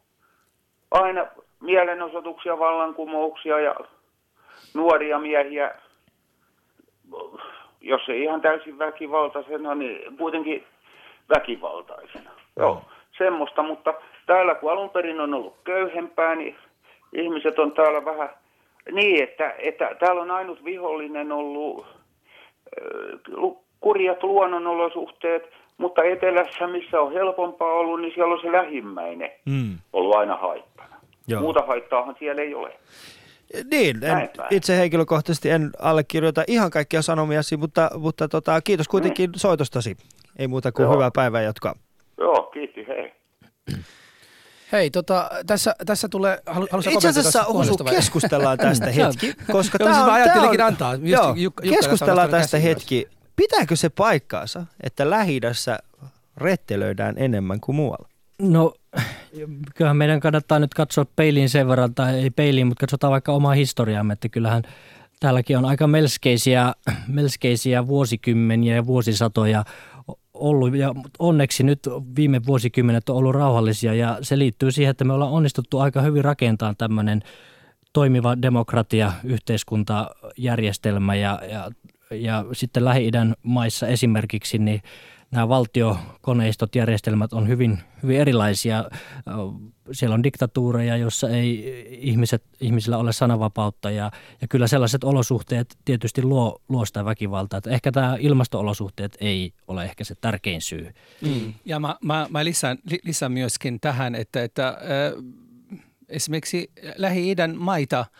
Aina mielenosoituksia, vallankumouksia ja nuoria miehiä, jos ei ihan täysin väkivaltaisena, niin kuitenkin väkivaltaisena. Joo, semmoista, mutta täällä kun alun perin on ollut köyhempää, niin ihmiset on täällä vähän niin, että, että täällä on ainut vihollinen ollut kurjat luonnonolosuhteet, mutta etelässä, missä on helpompaa ollut, niin siellä on se lähimmäinen mm. ollut aina haittana. Joo. Muuta haittaahan siellä ei ole. Niin, en, itse henkilökohtaisesti en allekirjoita ihan kaikkia sanomiasi, mutta, mutta tota, kiitos kuitenkin mm. soitostasi. Ei muuta kuin Joo. hyvää päivää jatkaa. Joo, kiitos, hei. Hei, tota, tässä, tässä tulee, halu, Itse asiassa Osu, keskustellaan tästä hetki, koska tämä siis on, ajattelinkin antaa. Just joo, Jukka, keskustellaan tästä hetki. Pitääkö se paikkaansa, että lähi rettelöidään enemmän kuin muualla? No kyllähän meidän kannattaa nyt katsoa peiliin sen verran, tai ei peiliin, mutta katsotaan vaikka omaa historiaamme, että kyllähän täälläkin on aika melskeisiä, melskeisiä vuosikymmeniä ja vuosisatoja ollut. Ja onneksi nyt viime vuosikymmenet on ollut rauhallisia ja se liittyy siihen, että me ollaan onnistuttu aika hyvin rakentamaan tämmöinen toimiva demokratia, yhteiskuntajärjestelmä. Ja, ja, ja sitten Lähi-idän maissa esimerkiksi niin nämä valtiokoneistot, järjestelmät on hyvin, hyvin erilaisia. Siellä on diktatuureja, jossa ei ihmiset, ihmisillä ole sananvapautta ja, ja kyllä sellaiset olosuhteet tietysti luo, luo sitä väkivaltaa. Että ehkä tämä ilmastoolosuhteet ei ole ehkä se tärkein syy. Mm. Ja mä, mä, mä lisään, lisään myöskin tähän, että, että äh, esimerkiksi Lähi-idän maita –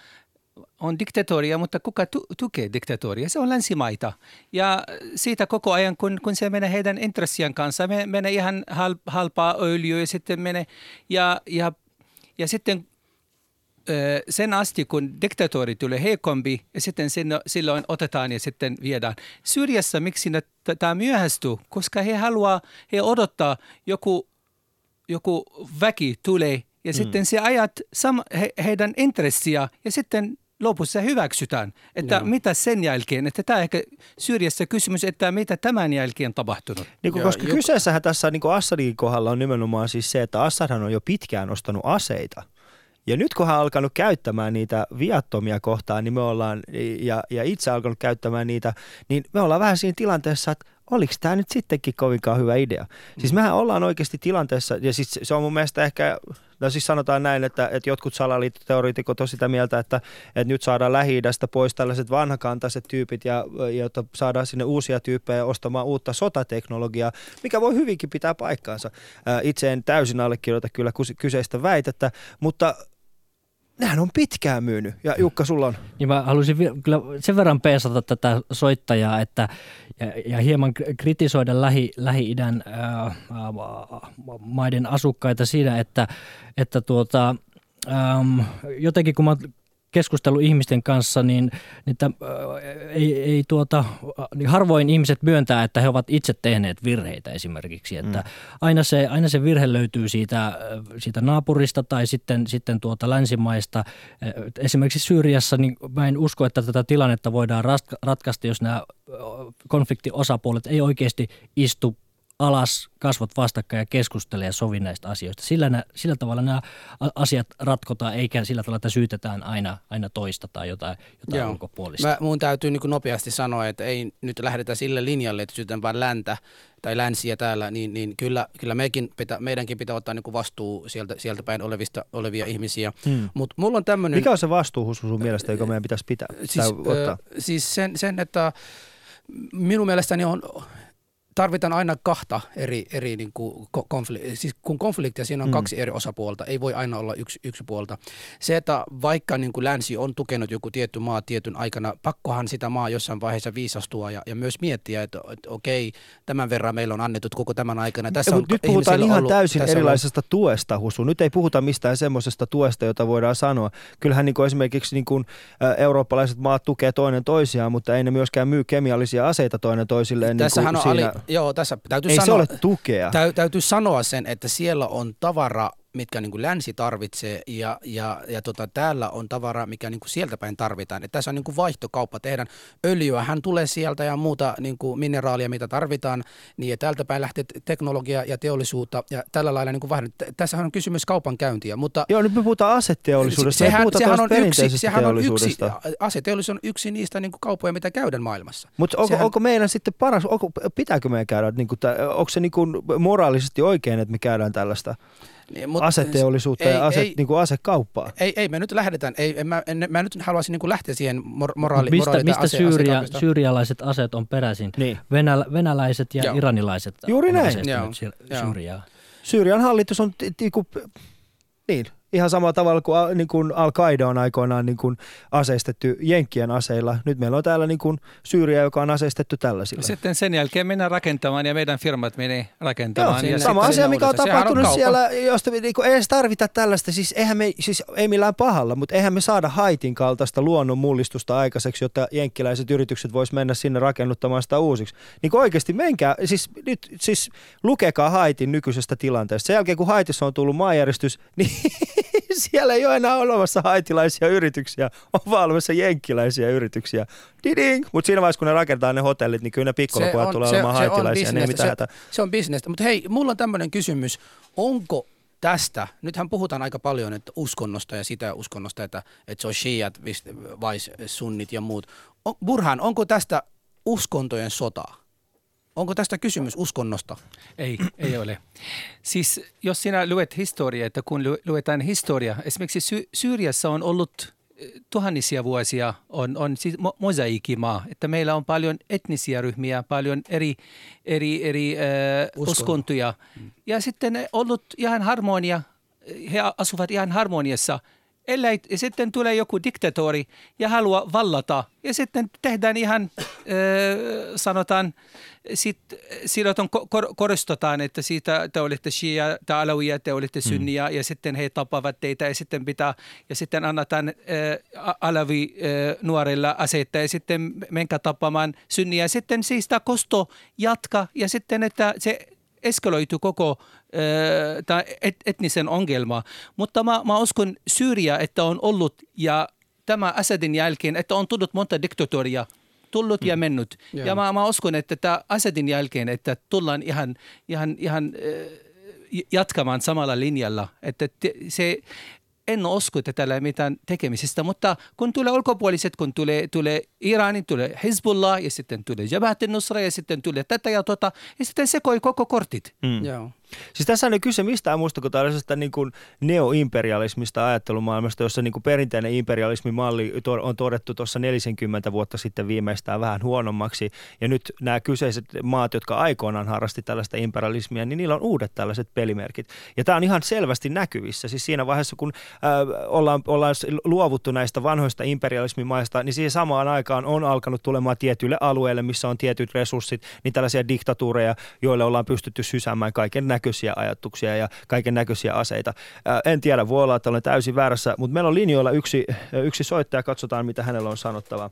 on diktatoria, mutta kuka tu- tukee diktatoria? Se on länsimaita. Ja siitä koko ajan, kun, kun se menee heidän intressien kanssa, me, menee ihan hal, halpaa öljyä ja sitten menee, ja, ja, ja sitten sen asti, kun diktatori tulee heikompi, ja sitten sinne, silloin otetaan ja sitten viedään. Syrjässä miksi tämä myöhästyy? Koska he haluaa, he odottaa joku, joku väki tulee ja mm. sitten se ajat sam, he, heidän intressiä ja sitten lopussa hyväksytään. Että Joo. mitä sen jälkeen, että tämä ehkä syrjässä kysymys, että mitä tämän jälkeen tapahtunut. Niin kuin, koska joku... kyseessähän tässä niin kuin Assadin kohdalla on nimenomaan siis se, että Assadhan on jo pitkään ostanut aseita. Ja nyt kun hän on alkanut käyttämään niitä viattomia kohtaan, niin me ollaan, ja, ja itse alkanut käyttämään niitä, niin me ollaan vähän siinä tilanteessa, että oliko tämä nyt sittenkin kovinkaan hyvä idea. Siis mm. mehän ollaan oikeasti tilanteessa, ja siis se on mun mielestä ehkä No siis sanotaan näin, että, että jotkut salaliittoteoriitikot on sitä mieltä, että, että nyt saadaan lähi pois tällaiset vanhakantaiset tyypit ja jotta saadaan sinne uusia tyyppejä ostamaan uutta sotateknologiaa, mikä voi hyvinkin pitää paikkaansa. Itse en täysin allekirjoita kyllä kyseistä väitettä, mutta nehän on pitkään myynyt. Ja Jukka, sulla on? Niin mä haluaisin kyllä sen verran peesata tätä soittajaa, että ja, ja hieman kritisoida Lähi, Lähi-idän ää, maiden asukkaita siinä, että, että tuota, äm, jotenkin kun mä keskustellut ihmisten kanssa, niin, niin että, äh, ei, ei tuota, niin harvoin ihmiset myöntää, että he ovat itse tehneet virheitä esimerkiksi. Että mm. aina, se, aina se virhe löytyy siitä, siitä naapurista tai sitten, sitten tuota länsimaista. Esimerkiksi Syyriassa niin mä en usko, että tätä tilannetta voidaan ratkaista, jos nämä konfliktiosapuolet ei oikeasti istu alas, kasvot vastakkain ja keskustele ja sovi näistä asioista. Sillä, nä, sillä tavalla nämä asiat ratkotaan, eikä sillä tavalla, että syytetään aina, aina toista tai jotain, jotain Joo. ulkopuolista. Mä, mun täytyy niin nopeasti sanoa, että ei nyt lähdetä sille linjalle, että syytetään vain läntä tai länsiä täällä, niin, niin kyllä, kyllä mekin pitä, meidänkin pitää ottaa niin vastuu sieltä, sieltä päin olevista, olevia ihmisiä. Hmm. Mut mulla on tämmönen, Mikä on se vastuu sun mielestä, joka meidän pitäisi pitää? Siis, ottaa? siis sen, sen, että minun mielestäni on tarvitaan aina kahta eri, eri niin kuin konfliktia. Siis kun konfliktia siinä on mm. kaksi eri osapuolta, ei voi aina olla yksi, yksi puolta. Se, että vaikka niin kuin länsi on tukenut joku tietty maa tietyn aikana, pakkohan sitä maa jossain vaiheessa viisastua ja, ja myös miettiä, että, että okei, tämän verran meillä on annettu koko tämän aikana. Tässä on nyt puhutaan ihan ollut, täysin erilaisesta on... tuesta, Husu. Nyt ei puhuta mistään semmoisesta tuesta, jota voidaan sanoa. Kyllähän niin kuin esimerkiksi niin kuin, ä, eurooppalaiset maat tukee toinen toisiaan, mutta ei ne myöskään myy kemiallisia aseita toinen toisilleen. Tässähän niin kuin on siinä... Ali, joo, tässä täytyy Ei sanoa, se ole tukea. Täy, täytyy sanoa sen, että siellä on tavara mitkä niin kuin länsi tarvitsee ja, ja, ja tota, täällä on tavara, mikä niin kuin sieltä päin tarvitaan. Et tässä on niin kuin vaihtokauppa. Tehdään öljyä, hän tulee sieltä ja muuta niin kuin mineraalia, mitä tarvitaan. Niin ja täältä päin lähtee teknologia ja teollisuutta ja tällä lailla niin kuin Tässä on kysymys kaupankäyntiä. Mutta, Joo, nyt me puhutaan aseteollisuudesta. Sehän, sehän, on yksi, sehän on yksi, aseteollisuus on yksi niistä niin kuin kaupoja, mitä käydään maailmassa. Mutta onko, sehän, onko meidän sitten paras, onko, pitääkö meidän käydä, niin kuin, onko se niin kuin moraalisesti oikein, että me käydään tällaista? Niin, mut, aseteollisuutta ei, ja ase, ei, niin kuin asekauppaa. Ei, ei, me nyt lähdetään. Ei, en, mä, en, mä nyt haluaisin niin kuin lähteä siihen mor, moraali, mistä, moraali mistä ase, syyria, syyrialaiset aseet on peräisin? Niin. Venäl, venäläiset ja Joo. iranilaiset Juuri näin. Joo. Syyriaa. Syyrian hallitus on t- t- niin, Ihan samalla tavalla kuin, niin kuin Al-Qaida on aikoinaan niin kuin aseistettu Jenkkien aseilla. Nyt meillä on täällä niin kuin Syyriä, joka on aseistettu tällaisilla. Sitten sen jälkeen mennään rakentamaan ja meidän firmat menee rakentamaan. Joo, ja sama asia, mikä on tapahtunut on siellä, josta niin kuin, ei edes tarvita tällaista. Siis, eihän me, siis ei millään pahalla, mutta eihän me saada Haitin kaltaista luonnon mullistusta aikaiseksi, jotta jenkkiläiset yritykset vois mennä sinne rakennuttamaan sitä uusiksi. Niin oikeasti menkää, siis, nyt, siis lukekaa Haitin nykyisestä tilanteesta. Sen jälkeen kun Haitissa on tullut maanjäristys, niin siellä ei ole enää olemassa haitilaisia yrityksiä, on vaan olemassa jenkkiläisiä yrityksiä. Diding! Mutta siinä vaiheessa, kun ne rakentaa ne hotellit, niin kyllä ne pikkulopujat tulee se, olemaan se haitilaisia. On niin se, se on bisnestä. Mutta hei, mulla on tämmöinen kysymys. Onko tästä, nythän puhutaan aika paljon että uskonnosta ja sitä uskonnosta, että, että se on shiat, vai sunnit ja muut. Burhan, onko tästä uskontojen sotaa? Onko tästä kysymys uskonnosta? Ei, ei ole. Siis jos sinä luet historiaa, että kun luetaan historia, esimerkiksi Sy- Syyriassa on ollut eh, tuhannisia vuosia on, on siis mo- mosaikimaa, että meillä on paljon etnisiä ryhmiä, paljon eri, eri, eri äh, uskontoja. Mm. Ja sitten ollut ihan harmonia, he asuvat ihan harmoniassa – ellei, ja sitten tulee joku diktatori ja haluaa vallata. Ja sitten tehdään ihan, äh, sanotaan, sit, silloin kor, korostetaan, että siitä te olette shia, te alawia, te olette sunnia, mm. ja sitten he tapavat teitä, ja sitten pitää, ja sitten annetaan äh, alavi äh, nuorilla aseita, ja sitten menkää tapaamaan sunnia, ja sitten siis tämä kosto jatka, ja sitten, että se eskaloitu koko äh, et, etnisen ongelma. Mutta mä, mä uskon Syyriä, että on ollut ja tämä Asadin jälkeen, että on tullut monta diktatoria tullut mm. ja mennyt. Yeah. Ja mä, mä uskon, että tämä Asadin jälkeen, että tullaan ihan, ihan, ihan äh, jatkamaan samalla linjalla. Että se, en usko, että tällä ei mitään tekemisestä, mutta kun tulee ulkopuoliset, kun tulee, tulee Iranin, tulee Hezbollah ja sitten tulee Jabhat nusra ja sitten tulee tätä ja tota, ja sitten sekoi koko kortit. Mm. Joo. Siis tässä on kyse mistään muusta kuin tällaisesta niin kuin neoimperialismista ajattelumaailmasta, jossa niin kuin perinteinen imperialismimalli on todettu tuossa 40 vuotta sitten viimeistään vähän huonommaksi. Ja nyt nämä kyseiset maat, jotka aikoinaan harrasti tällaista imperialismia, niin niillä on uudet tällaiset pelimerkit. Ja tämä on ihan selvästi näkyvissä. Siis siinä vaiheessa, kun äh, ollaan, ollaan luovuttu näistä vanhoista imperialismimaista, niin siihen samaan aikaan on alkanut tulemaan tietyille alueille, missä on tietyt resurssit, niin tällaisia diktatuureja, joille ollaan pystytty sysäämään kaiken näköisiä ajatuksia ja kaiken näköisiä aseita. En tiedä, voi olla, että olen täysin väärässä, mutta meillä on linjoilla yksi, yksi soittaja, katsotaan mitä hänellä on sanottavaa.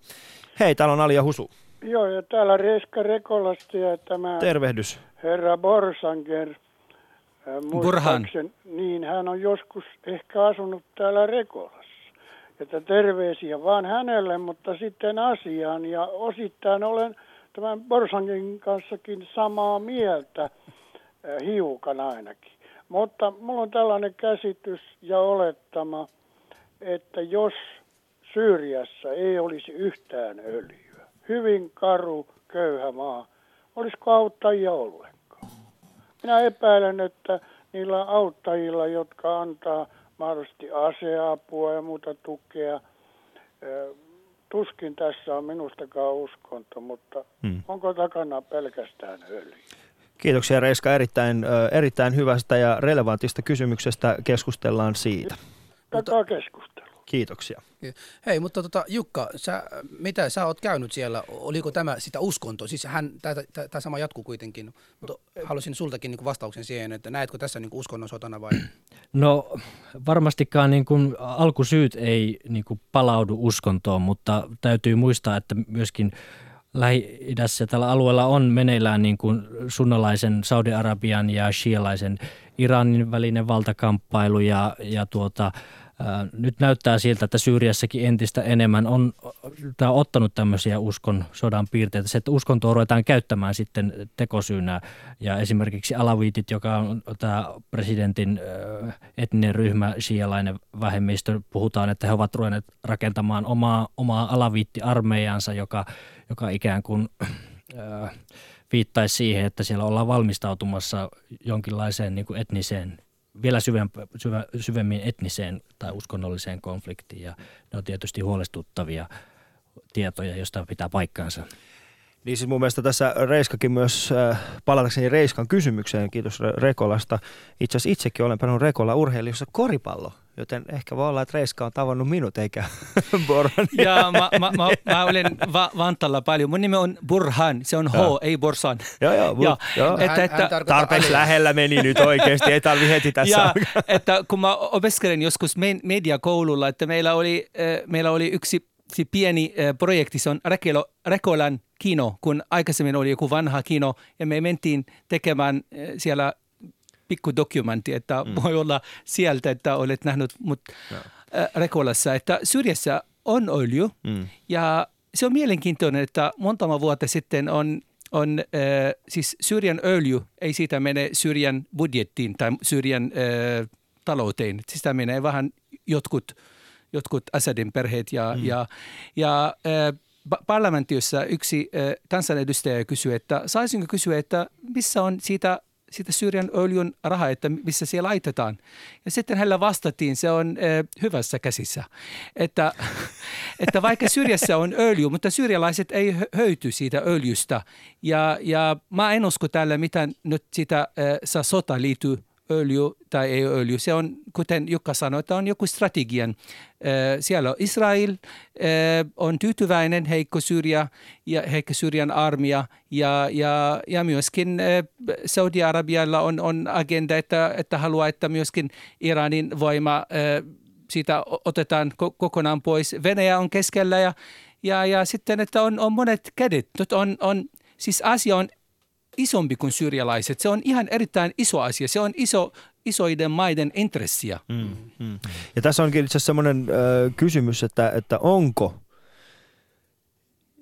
Hei, täällä on Alia Husu. Joo, ja täällä Reska Rekolasta ja tämä... Tervehdys. Herra Borsanger. Burhan. Niin, hän on joskus ehkä asunut täällä Rekolassa. Että terveisiä vaan hänelle, mutta sitten asiaan. Ja osittain olen tämän Borsangin kanssakin samaa mieltä hiukan ainakin. Mutta mulla on tällainen käsitys ja olettama, että jos Syyriassa ei olisi yhtään öljyä, hyvin karu, köyhä maa, olisiko auttajia ollenkaan? Minä epäilen, että niillä auttajilla, jotka antaa mahdollisesti aseapua ja muuta tukea, tuskin tässä on minustakaan uskonto, mutta hmm. onko takana pelkästään öljy? Kiitoksia Reiska erittäin, erittäin hyvästä ja relevantista kysymyksestä. Keskustellaan siitä. Tätä keskustelua. Kiitoksia. Hei, mutta tota, Jukka, sä, mitä sä oot käynyt siellä? Oliko tämä sitä uskontoa? Siis hän, tämä sama jatkuu kuitenkin, mutta halusin sultakin niin vastauksen siihen, että näetkö tässä niin uskonnon sotana vai? No varmastikaan niin kuin alkusyyt ei niin kuin palaudu uskontoon, mutta täytyy muistaa, että myöskin Lähi-idässä tällä alueella on meneillään niin kuin sunnalaisen Saudi-Arabian ja shialaisen Iranin välinen valtakamppailu ja, ja tuota, nyt näyttää siltä, että Syyriassakin entistä enemmän on, on ottanut tämmöisiä uskon sodan piirteitä. Se, että uskontoa ruvetaan käyttämään sitten tekosyynä. Ja esimerkiksi alaviitit, joka on tämä presidentin etninen ryhmä, shialainen vähemmistö, puhutaan, että he ovat ruvenneet rakentamaan omaa, omaa alaviittiarmeijansa, joka, joka ikään kuin viittaisi siihen, että siellä ollaan valmistautumassa jonkinlaiseen niin kuin etniseen vielä syvemmin etniseen tai uskonnolliseen konfliktiin ja ne on tietysti huolestuttavia tietoja, joista pitää paikkaansa. Niin siis mun mielestä tässä Reiskakin myös, äh, palatakseni Reiskan kysymykseen, kiitos Rekolasta. Itse asiassa itsekin olen pelannut Rekolla urheilijossa koripallo, joten ehkä voi olla, että Reiska on tavannut minut eikä Borhan. Ja mä, mä, mä, mä olen va- Vantalla paljon. Mun nimi on Burhan, se on H, ja. ei Borsan. Joo, joo. ja, joo. Että, että, hän tarpeeksi lähellä meni nyt oikeasti, ei tarvi heti tässä. Ja, että kun mä opiskelen joskus mediakoululla, että meillä oli, äh, meillä oli yksi pieni äh, projekti, se on Rekelo, Rekolan kino, kun aikaisemmin oli joku vanha kino ja me mentiin tekemään eh, siellä pikku dokumentti, että mm. voi olla sieltä, että olet nähnyt mut no. Rekolassa, että Syrjässä on öljy mm. ja se on mielenkiintoinen, että montama vuotta sitten on, on äh, siis Syyrian öljy, ei siitä mene Syyrian budjettiin tai Syyrian äh, talouteen. Sitä menee vähän jotkut, jotkut Assadin perheet ja, mm. ja, ja äh, parlamentissa yksi kansanedustaja kysyi, että saisinko kysyä, että missä on siitä siitä Syyrian öljyn raha, että missä se laitetaan. Ja sitten hänellä vastattiin, se on äh, hyvässä käsissä. Että, että vaikka Syyriassa on öljy, mutta syyrialaiset ei höyty siitä öljystä. Ja, ja mä en usko täällä, mitä nyt sitä äh, sota liittyy öljy tai ei öljy. Se on, kuten Jukka sanoi, että on joku strategian. Siellä on Israel, on tyytyväinen heikko Syyria ja heikko Syyrian armia ja, ja, ja myöskin Saudi-Arabialla on, on agenda, että, että haluaa, että myöskin Iranin voima siitä otetaan kokonaan pois. Venäjä on keskellä ja, ja, ja sitten, että on, on monet kädet. Nyt on, on, siis asia on isompi kuin syyrialaiset. Se on ihan erittäin iso asia. Se on iso, isoiden maiden intressiä. Mm, mm. Ja tässä onkin itse asiassa semmoinen äh, kysymys, että, että onko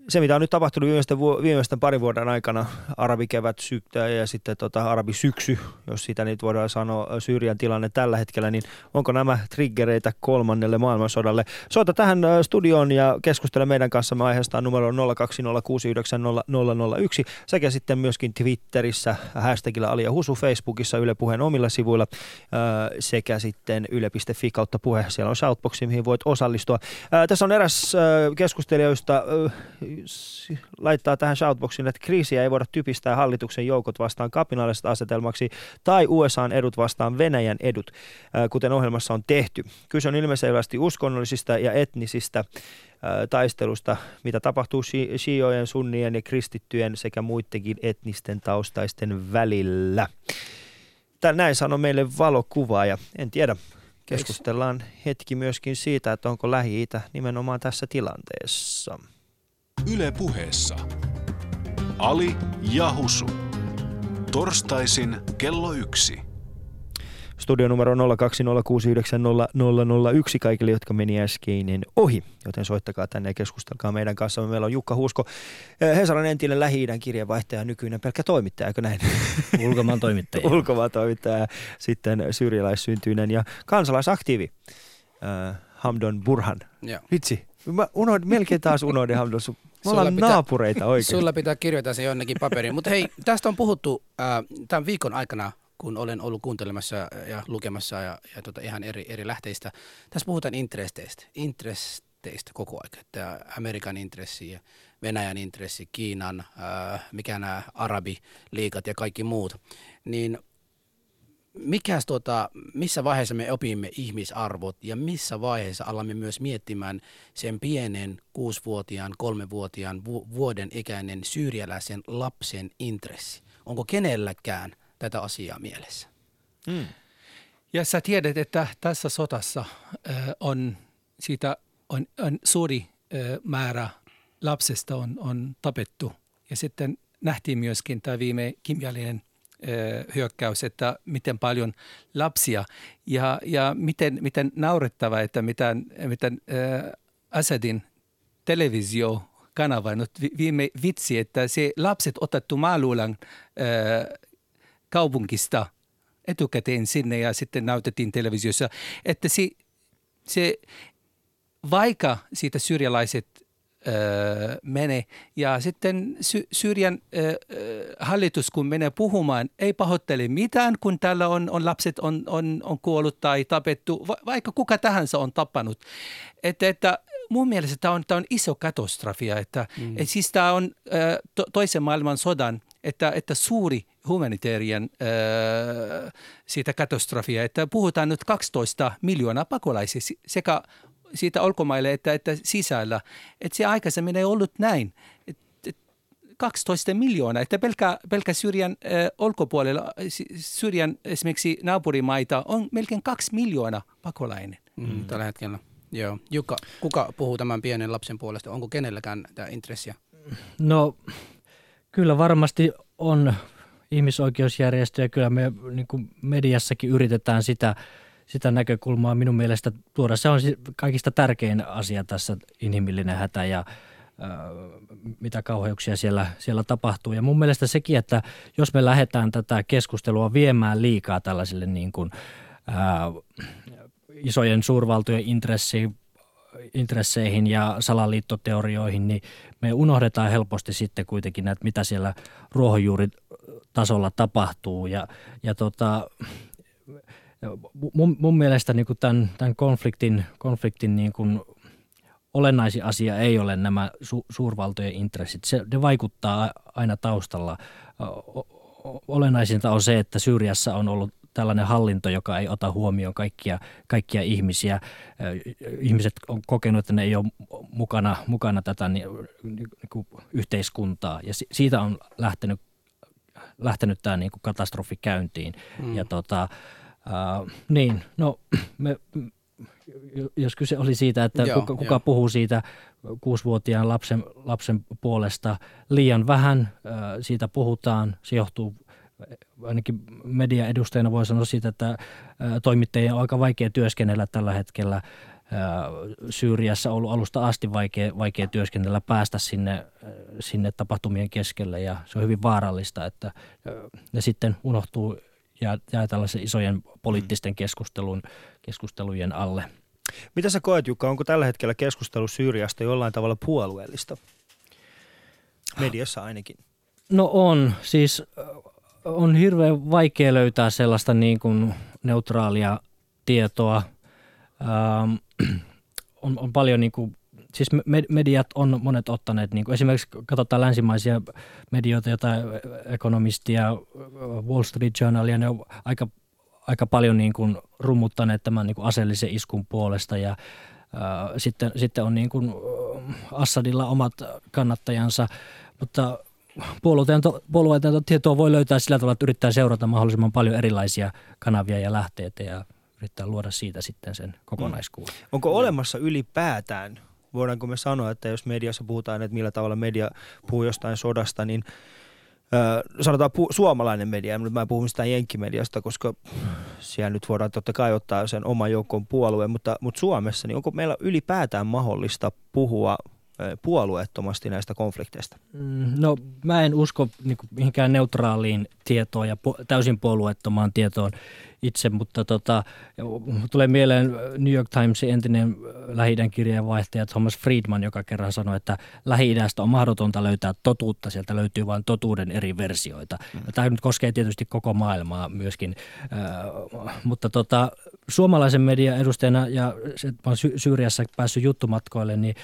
se, mitä on nyt tapahtunut viimeisten, viimeisten parin vuoden aikana, arabikevät syktä ja sitten tota, arabisyksy, jos sitä nyt voidaan sanoa Syyrian tilanne tällä hetkellä, niin onko nämä triggereitä kolmannelle maailmansodalle? Soita tähän studioon ja keskustele meidän kanssa aiheesta numero 020690001 sekä sitten myöskin Twitterissä hashtagilla Alia Husu, Facebookissa Yle Puheen omilla sivuilla sekä sitten yle.fi kautta puhe. Siellä on shoutboxi, mihin voit osallistua. Tässä on eräs keskustelijoista laittaa tähän shoutboxiin, että kriisiä ei voida typistää hallituksen joukot vastaan kapinallisesta asetelmaksi tai USAn edut vastaan Venäjän edut, kuten ohjelmassa on tehty. Kyse on ilmeisesti uskonnollisista ja etnisistä taistelusta, mitä tapahtuu shiojen, sunnien ja kristittyjen sekä muidenkin etnisten taustaisten välillä. Näin sanoi meille valokuvaaja. En tiedä, keskustellaan hetki myöskin siitä, että onko Lähi-Itä nimenomaan tässä tilanteessa. Yle puheessa. Ali Jahusu. Torstaisin kello yksi. Studio numero 02069001 kaikille, jotka meni äskeinen ohi, joten soittakaa tänne ja keskustelkaa meidän kanssa. Meillä on Jukka Huusko, eh, Hesaran entinen Lähi-idän kirjeenvaihtaja, nykyinen pelkkä toimittaja, eikö näin? Ulkomaan toimittaja. Ulkomaan toimittaja, sitten syyrialaissyntyinen ja kansalaisaktiivi uh, Hamdon Burhan. Joo. Vitsi, mä unohdin, melkein taas unohdin Hamdon. Me ollaan pitää, naapureita oikein. Sulla pitää kirjoittaa se jonnekin paperiin. Mutta hei, tästä on puhuttu äh, tämän viikon aikana kun olen ollut kuuntelemassa ja lukemassa ja, ja tota ihan eri, eri lähteistä. Tässä puhutaan intresteistä, intresteistä koko ajan, että Amerikan intressi ja Venäjän intressi, Kiinan, äh, mikä nämä arabiliikat ja kaikki muut. Niin mikäs tota, missä vaiheessa me opimme ihmisarvot ja missä vaiheessa alamme myös miettimään sen pienen kuusivuotiaan, kolmevuotiaan, vu- vuoden ikäinen syyrialaisen lapsen intressi? Onko kenelläkään – tätä asiaa mielessä. Mm. Ja sä tiedät, että tässä sotassa äh, on, siitä on, on suuri äh, määrä lapsesta on, on tapettu. Ja sitten nähtiin myöskin tämä viime kimiallinen äh, hyökkäys, että miten paljon lapsia. Ja, ja miten, miten naurettava, että miten, miten äh, Asadin televisio kanava nyt viime vitsi, että se lapset otettu maaluulan äh, kaupungista etukäteen sinne ja sitten näytettiin televisiossa, että se, se vaikka siitä syrjälaiset öö, menee ja sitten Sy- Syyrian öö, hallitus, kun menee puhumaan, ei pahoittele mitään, kun täällä on, on lapset on, on, on kuollut tai tapettu, va- vaikka kuka tahansa on tappanut. Että, että mun mielestä tämä on, tämä on iso katastrofia, että mm. et siis tämä on ö, to, toisen maailman sodan, että, että suuri humanitaarien siitä katastrofia, että puhutaan nyt 12 miljoonaa pakolaisia sekä siitä ulkomaille että, että sisällä. Että se aikaisemmin ei ollut näin. Et, et 12 miljoonaa, että pelkä, pelkä Syyrian äh, ulkopuolella, Syyrian esimerkiksi naapurimaita on melkein kaksi miljoonaa pakolainen. Mm, tällä hetkellä. Joo. Jukka, kuka puhuu tämän pienen lapsen puolesta? Onko kenelläkään tämä intressiä? No kyllä varmasti on ihmisoikeusjärjestöjä. Kyllä me niin kuin mediassakin yritetään sitä, sitä näkökulmaa minun mielestä tuoda. Se on kaikista tärkein asia tässä, inhimillinen hätä ja mitä kauheuksia siellä, siellä tapahtuu. Ja mun mielestä sekin, että jos me lähdetään tätä keskustelua viemään liikaa tällaisille niin kuin, ää, isojen suurvaltojen intressiin, intresseihin ja salaliittoteorioihin, niin me unohdetaan helposti sitten kuitenkin näitä, mitä siellä ruohonjuuritasolla tapahtuu. Ja, ja tota, mun, mun mielestä niin kuin tämän, tämän konfliktin, konfliktin niin kuin olennaisin asia ei ole nämä su, suurvaltojen intressit. Se, ne vaikuttaa aina taustalla. Olennaisinta on se, että Syyriassa on ollut tällainen hallinto, joka ei ota huomioon kaikkia, kaikkia ihmisiä. Ihmiset on kokenut, että ne ei ole mukana, mukana tätä niin, niin kuin yhteiskuntaa ja siitä on lähtenyt, lähtenyt tämä niin kuin katastrofi käyntiin. Mm. Ja tota, äh, niin, no me, jos kyse oli siitä, että joo, kuka, kuka puhuu siitä kuusivuotiaan lapsen, lapsen puolesta, liian vähän äh, siitä puhutaan. Se johtuu ainakin mediaedustajana voi sanoa siitä, että toimittajien on aika vaikea työskennellä tällä hetkellä. Syyriassa ollut alusta asti vaikea, vaikea työskennellä päästä sinne, sinne tapahtumien keskelle ja se on hyvin vaarallista, että ne sitten unohtuu ja jää tällaisen isojen poliittisten keskustelun, keskustelujen alle. Mitä sä koet Jukka, onko tällä hetkellä keskustelu Syyriasta jollain tavalla puolueellista? Mediassa ainakin. No on, siis on hirveän vaikea löytää sellaista niin kuin neutraalia tietoa. Ähm, on, on paljon niin kuin, siis mediat on monet ottaneet, niin kuin esimerkiksi katsotaan länsimaisia medioita, jotain ekonomistia, Wall Street Journalia, ne on aika, aika paljon niin kuin rummuttaneet tämän niin kuin aseellisen iskun puolesta ja äh, sitten, sitten on niin kuin Assadilla omat kannattajansa, mutta puolueetonta tietoa voi löytää sillä tavalla, että yrittää seurata mahdollisimman paljon erilaisia kanavia ja lähteitä ja yrittää luoda siitä sitten sen kokonaiskuvan. Mm. Onko olemassa ylipäätään, voidaanko me sanoa, että jos mediassa puhutaan, että millä tavalla media puhuu jostain sodasta, niin ö, sanotaan pu- suomalainen media, mutta mä en puhu mistään jenkkimediasta, koska siellä nyt voidaan totta kai ottaa sen oman joukon puolueen, mutta, mutta Suomessa, niin onko meillä ylipäätään mahdollista puhua puolueettomasti näistä konflikteista? Mm, no mä en usko niin kuin, mihinkään neutraaliin tietoon ja pu- täysin puolueettomaan tietoon itse, mutta tota, tulee mieleen New York Timesin entinen lähi kirjeenvaihtaja Thomas Friedman, joka kerran sanoi, että lähi on mahdotonta löytää totuutta, sieltä löytyy vain totuuden eri versioita. Mm. Tämä nyt koskee tietysti koko maailmaa myöskin, äh, mutta tota, suomalaisen median edustajana ja se, mä olen Sy- Syyriassa päässyt juttumatkoille, niin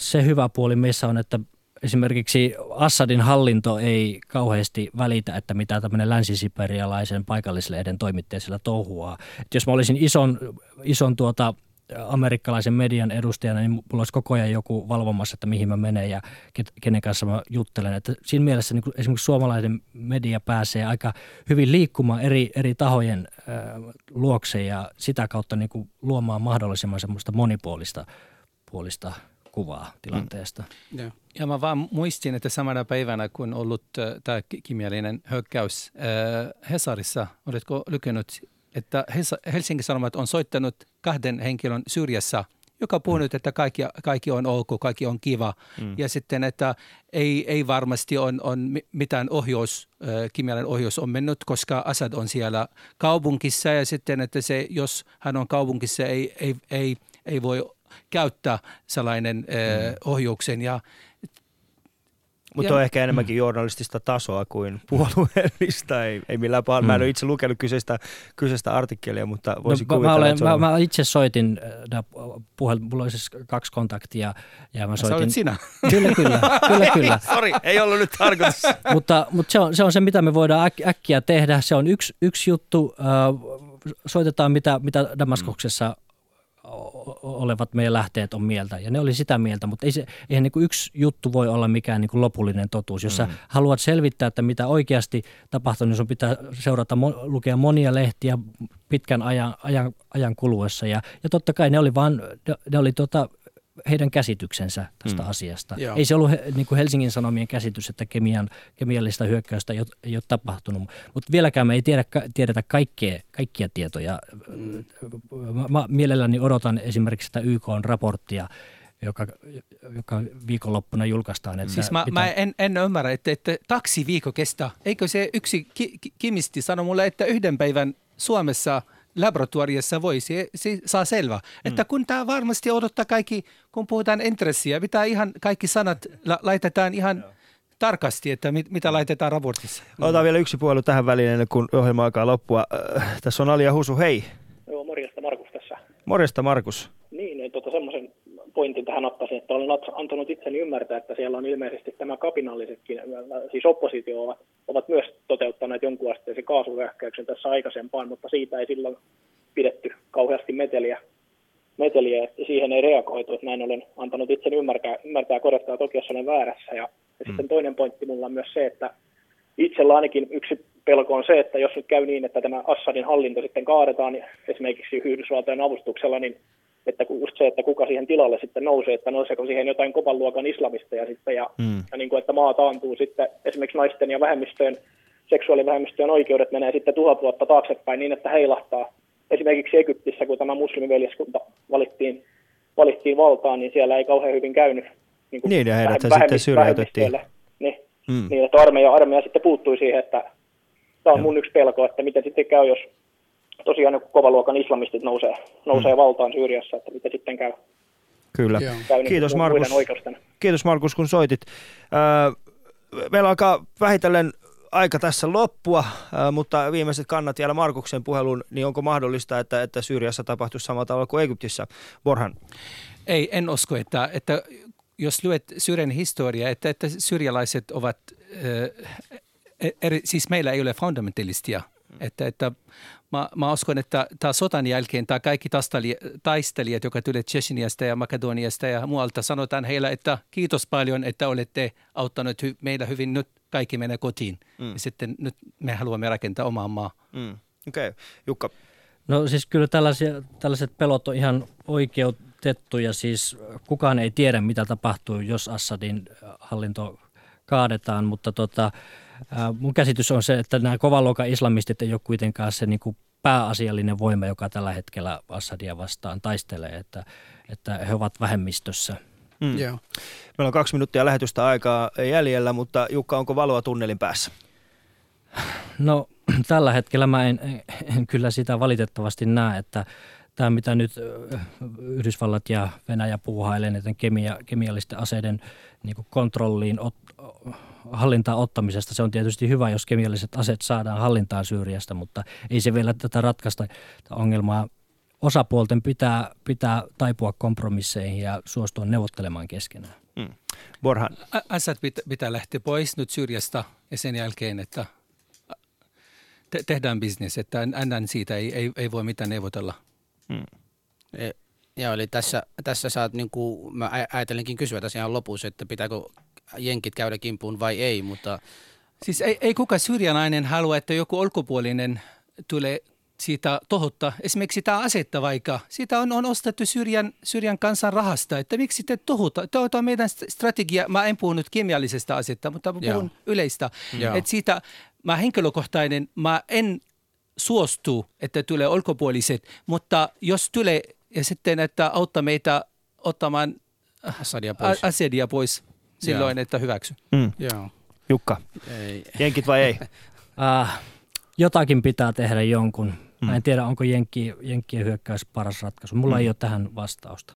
se hyvä puoli meissä on, että esimerkiksi Assadin hallinto ei kauheasti välitä, että mitä tämmöinen länsisiperialaisen paikallislehden toimittaja sillä touhuaa. Et jos mä olisin ison, ison tuota, amerikkalaisen median edustajana, niin mulla olisi koko ajan joku valvomassa, että mihin mä menen ja kenen kanssa mä juttelen. Että siinä mielessä niin esimerkiksi suomalainen media pääsee aika hyvin liikkumaan eri, eri tahojen äh, luokse ja sitä kautta niin luomaan mahdollisimman semmoista monipuolista puolista kuvaa tilanteesta. Mm. Ja. ja mä vaan muistin, että samana päivänä, kun ollut äh, tämä kimiallinen hyökkäys äh, Hesarissa, oletko lykänyt, että Helsingin Sanomat on soittanut kahden henkilön syrjässä, joka puhuu mm. että kaikki, kaikki on ok, kaikki on kiva. Mm. Ja sitten, että ei, ei varmasti on, on mitään ohjaus, äh, kimiallinen ohjaus on mennyt, koska Assad on siellä kaupungissa ja sitten, että se, jos hän on kaupungissa, ei, ei, ei, ei voi käyttää sellainen mm. ohjauksen ja mutta on ehkä enemmänkin journalistista tasoa kuin puolueellista. Ei, ei millään pahalla. Mm. Mä en mm. ole itse lukenut kyseistä, kyseistä artikkelia, mutta voisin no, kuvitella, mä, olen, että mä, mä, itse soitin, äh, puhel, mulla oli siis kaksi kontaktia. Ja mä soitin, Sä sinä? Kyllä, kyllä. kyllä, kyllä. Sori, ei ollut nyt tarkoitus. mutta mutta se, on, se on se, mitä me voidaan äk, äkkiä tehdä. Se on yksi, yksi juttu. Äh, soitetaan, mitä, mitä Damaskoksessa mm olevat meidän lähteet on mieltä. Ja ne oli sitä mieltä, mutta ei se, eihän niin kuin yksi juttu voi olla mikään niin kuin lopullinen totuus. Jos mm. sä haluat selvittää, että mitä oikeasti tapahtuu, niin sun pitää seurata, lukea monia lehtiä pitkän ajan, ajan, ajan kuluessa. Ja, ja totta kai ne oli vaan, ne oli tota, heidän käsityksensä tästä mm. asiasta. Joo. Ei se ollut niin kuin Helsingin Sanomien käsitys, että kemian, kemiallista hyökkäystä ei ole, ei ole tapahtunut. Mutta vieläkään me ei tiedä, tiedetä kaikkea, kaikkia tietoja. Mm. Mä, mä mielelläni odotan esimerkiksi sitä YK-raporttia, joka, joka viikonloppuna julkaistaan. Että siis mä, pitää... mä en, en ymmärrä, että, että taksi viikko kestää. Eikö se yksi ki, ki, kimisti sano mulle, että yhden päivän Suomessa – laboratoriossa voi, se, se saa selvä. Mm. Että kun tämä varmasti odottaa kaikki, kun puhutaan intressiä, mitä ihan kaikki sanat la, laitetaan ihan Joo. tarkasti, että mit, mitä laitetaan raportissa. Otetaan mm. vielä yksi puolu tähän väliin ennen kuin ohjelma alkaa loppua. Äh, tässä on Alia Husu, hei. Joo, morjesta Markus tässä. Morjesta Markus. Niin, niin tota semmoisen pointin tähän ottaisin, että olen antanut itseni ymmärtää, että siellä on ilmeisesti tämä kapinallisetkin, siis oppositio ovat, ovat myös toteuttaneet jonkun asteisen kaasuhyökkäyksen tässä aikaisempaan, mutta siitä ei silloin pidetty kauheasti meteliä, meteliä että siihen ei reagoitu, että näin olen antanut itseni ymmärtää, ymmärtää korjattaa toki, jos olen väärässä. Ja, ja sitten mm. toinen pointti mulla on myös se, että itsellä ainakin yksi pelko on se, että jos nyt käy niin, että tämä Assadin hallinto sitten kaadetaan esimerkiksi Yhdysvaltojen avustuksella, niin että just se, että kuka siihen tilalle sitten nousee, että nouseeko siihen jotain kopan luokan islamisteja sitten ja, mm. ja niin kuin, että maa taantuu sitten esimerkiksi naisten ja vähemmistöjen, seksuaalivähemmistöjen oikeudet menee sitten tuhat vuotta taaksepäin niin, että heilahtaa. Esimerkiksi Egyptissä, kun tämä muslimiveljeskunta valittiin, valittiin valtaan, niin siellä ei kauhean hyvin käynyt. Niin, kuin niin ja heidät sitten syrjäytettiin. Niin, mm. niin, että armeija, armeija sitten puuttui siihen, että tämä on Joo. mun yksi pelko, että miten sitten käy, jos tosiaan joku kovaluokan islamistit nousee, nousee mm. valtaan Syyriassa, että miten sitten käy. Kyllä. Käy niin Kiitos Markus. Kiitos Markus, kun soitit. Öö, meillä alkaa vähitellen aika tässä loppua, mutta viimeiset kannat vielä Markuksen puhelun, niin onko mahdollista, että, että Syyriassa tapahtuisi samalla tavalla kuin Egyptissä? Borhan. Ei, en usko, että, että jos luet Syyrian historiaa, että, että syyrialaiset ovat, äh, eri, siis meillä ei ole fundamentalistia. Että, että mä, mä uskon, että tämä sotan jälkeen tämä kaikki taistelijat, jotka tulivat Checheniasta ja Makedoniasta ja muualta, sanotaan heillä, että kiitos paljon, että olette auttaneet hy- meitä hyvin, nyt kaikki menee kotiin. Mm. Ja sitten nyt me haluamme rakentaa omaa maa. Mm. Okei, okay. Jukka. No siis kyllä tällaisia, tällaiset pelot on ihan oikeutettuja, siis kukaan ei tiedä mitä tapahtuu, jos Assadin hallinto kaadetaan, mutta tota, mun käsitys on se, että nämä kovaluokan islamistit ei ole kuitenkaan se niin kuin pääasiallinen voima, joka tällä hetkellä Assadia vastaan taistelee, että, että he ovat vähemmistössä. Mm. Joo. Meillä on kaksi minuuttia lähetystä aikaa jäljellä, mutta Jukka, onko valoa tunnelin päässä? No tällä hetkellä mä en, en kyllä sitä valitettavasti näe, että tämä mitä nyt Yhdysvallat ja Venäjä puuhailee näiden kemia, kemiallisten aseiden niin kontrolliin ot, hallintaan ottamisesta. Se on tietysti hyvä, jos kemialliset aseet saadaan hallintaan Syyriasta, mutta ei se vielä tätä ratkaista ongelmaa. Osapuolten pitää, pitää taipua kompromisseihin ja suostua neuvottelemaan keskenään. Hmm. Borhan. Assad pitää, pitää lähteä pois nyt Syyriasta ja sen jälkeen, että te- tehdään bisnes, että ennen siitä ei, ei, ei voi mitään neuvotella. Hmm. E, joo, eli tässä, tässä saat, niin kuin, mä ajattelinkin kysyä tässä ihan lopussa, että pitääkö jenkit käydä kimpuun vai ei, mutta... Siis ei, ei kuka syrjänainen halua, että joku ulkopuolinen tulee siitä tohottaa. Esimerkiksi tämä asetta vaikka, siitä on, on ostettu Syrjän, Syrjän kansan rahasta, että miksi te tohuta? Tämä on meidän strategia, mä en puhu nyt kemiallisesta asetta, mutta puhun Joo. yleistä. Että siitä mä henkilökohtainen, mä en suostu, että tulee ulkopuoliset, mutta jos tulee ja sitten, että auttaa meitä ottamaan asedia pois, asedia pois silloin, Joo. että hyväksy. Mm. Joo. Jukka, ei. jenkit vai ei? uh, jotakin pitää tehdä jonkun. Mä en mm. tiedä, onko jenkki, jenkkien hyökkäys paras ratkaisu. Mulla mm. ei ole tähän vastausta.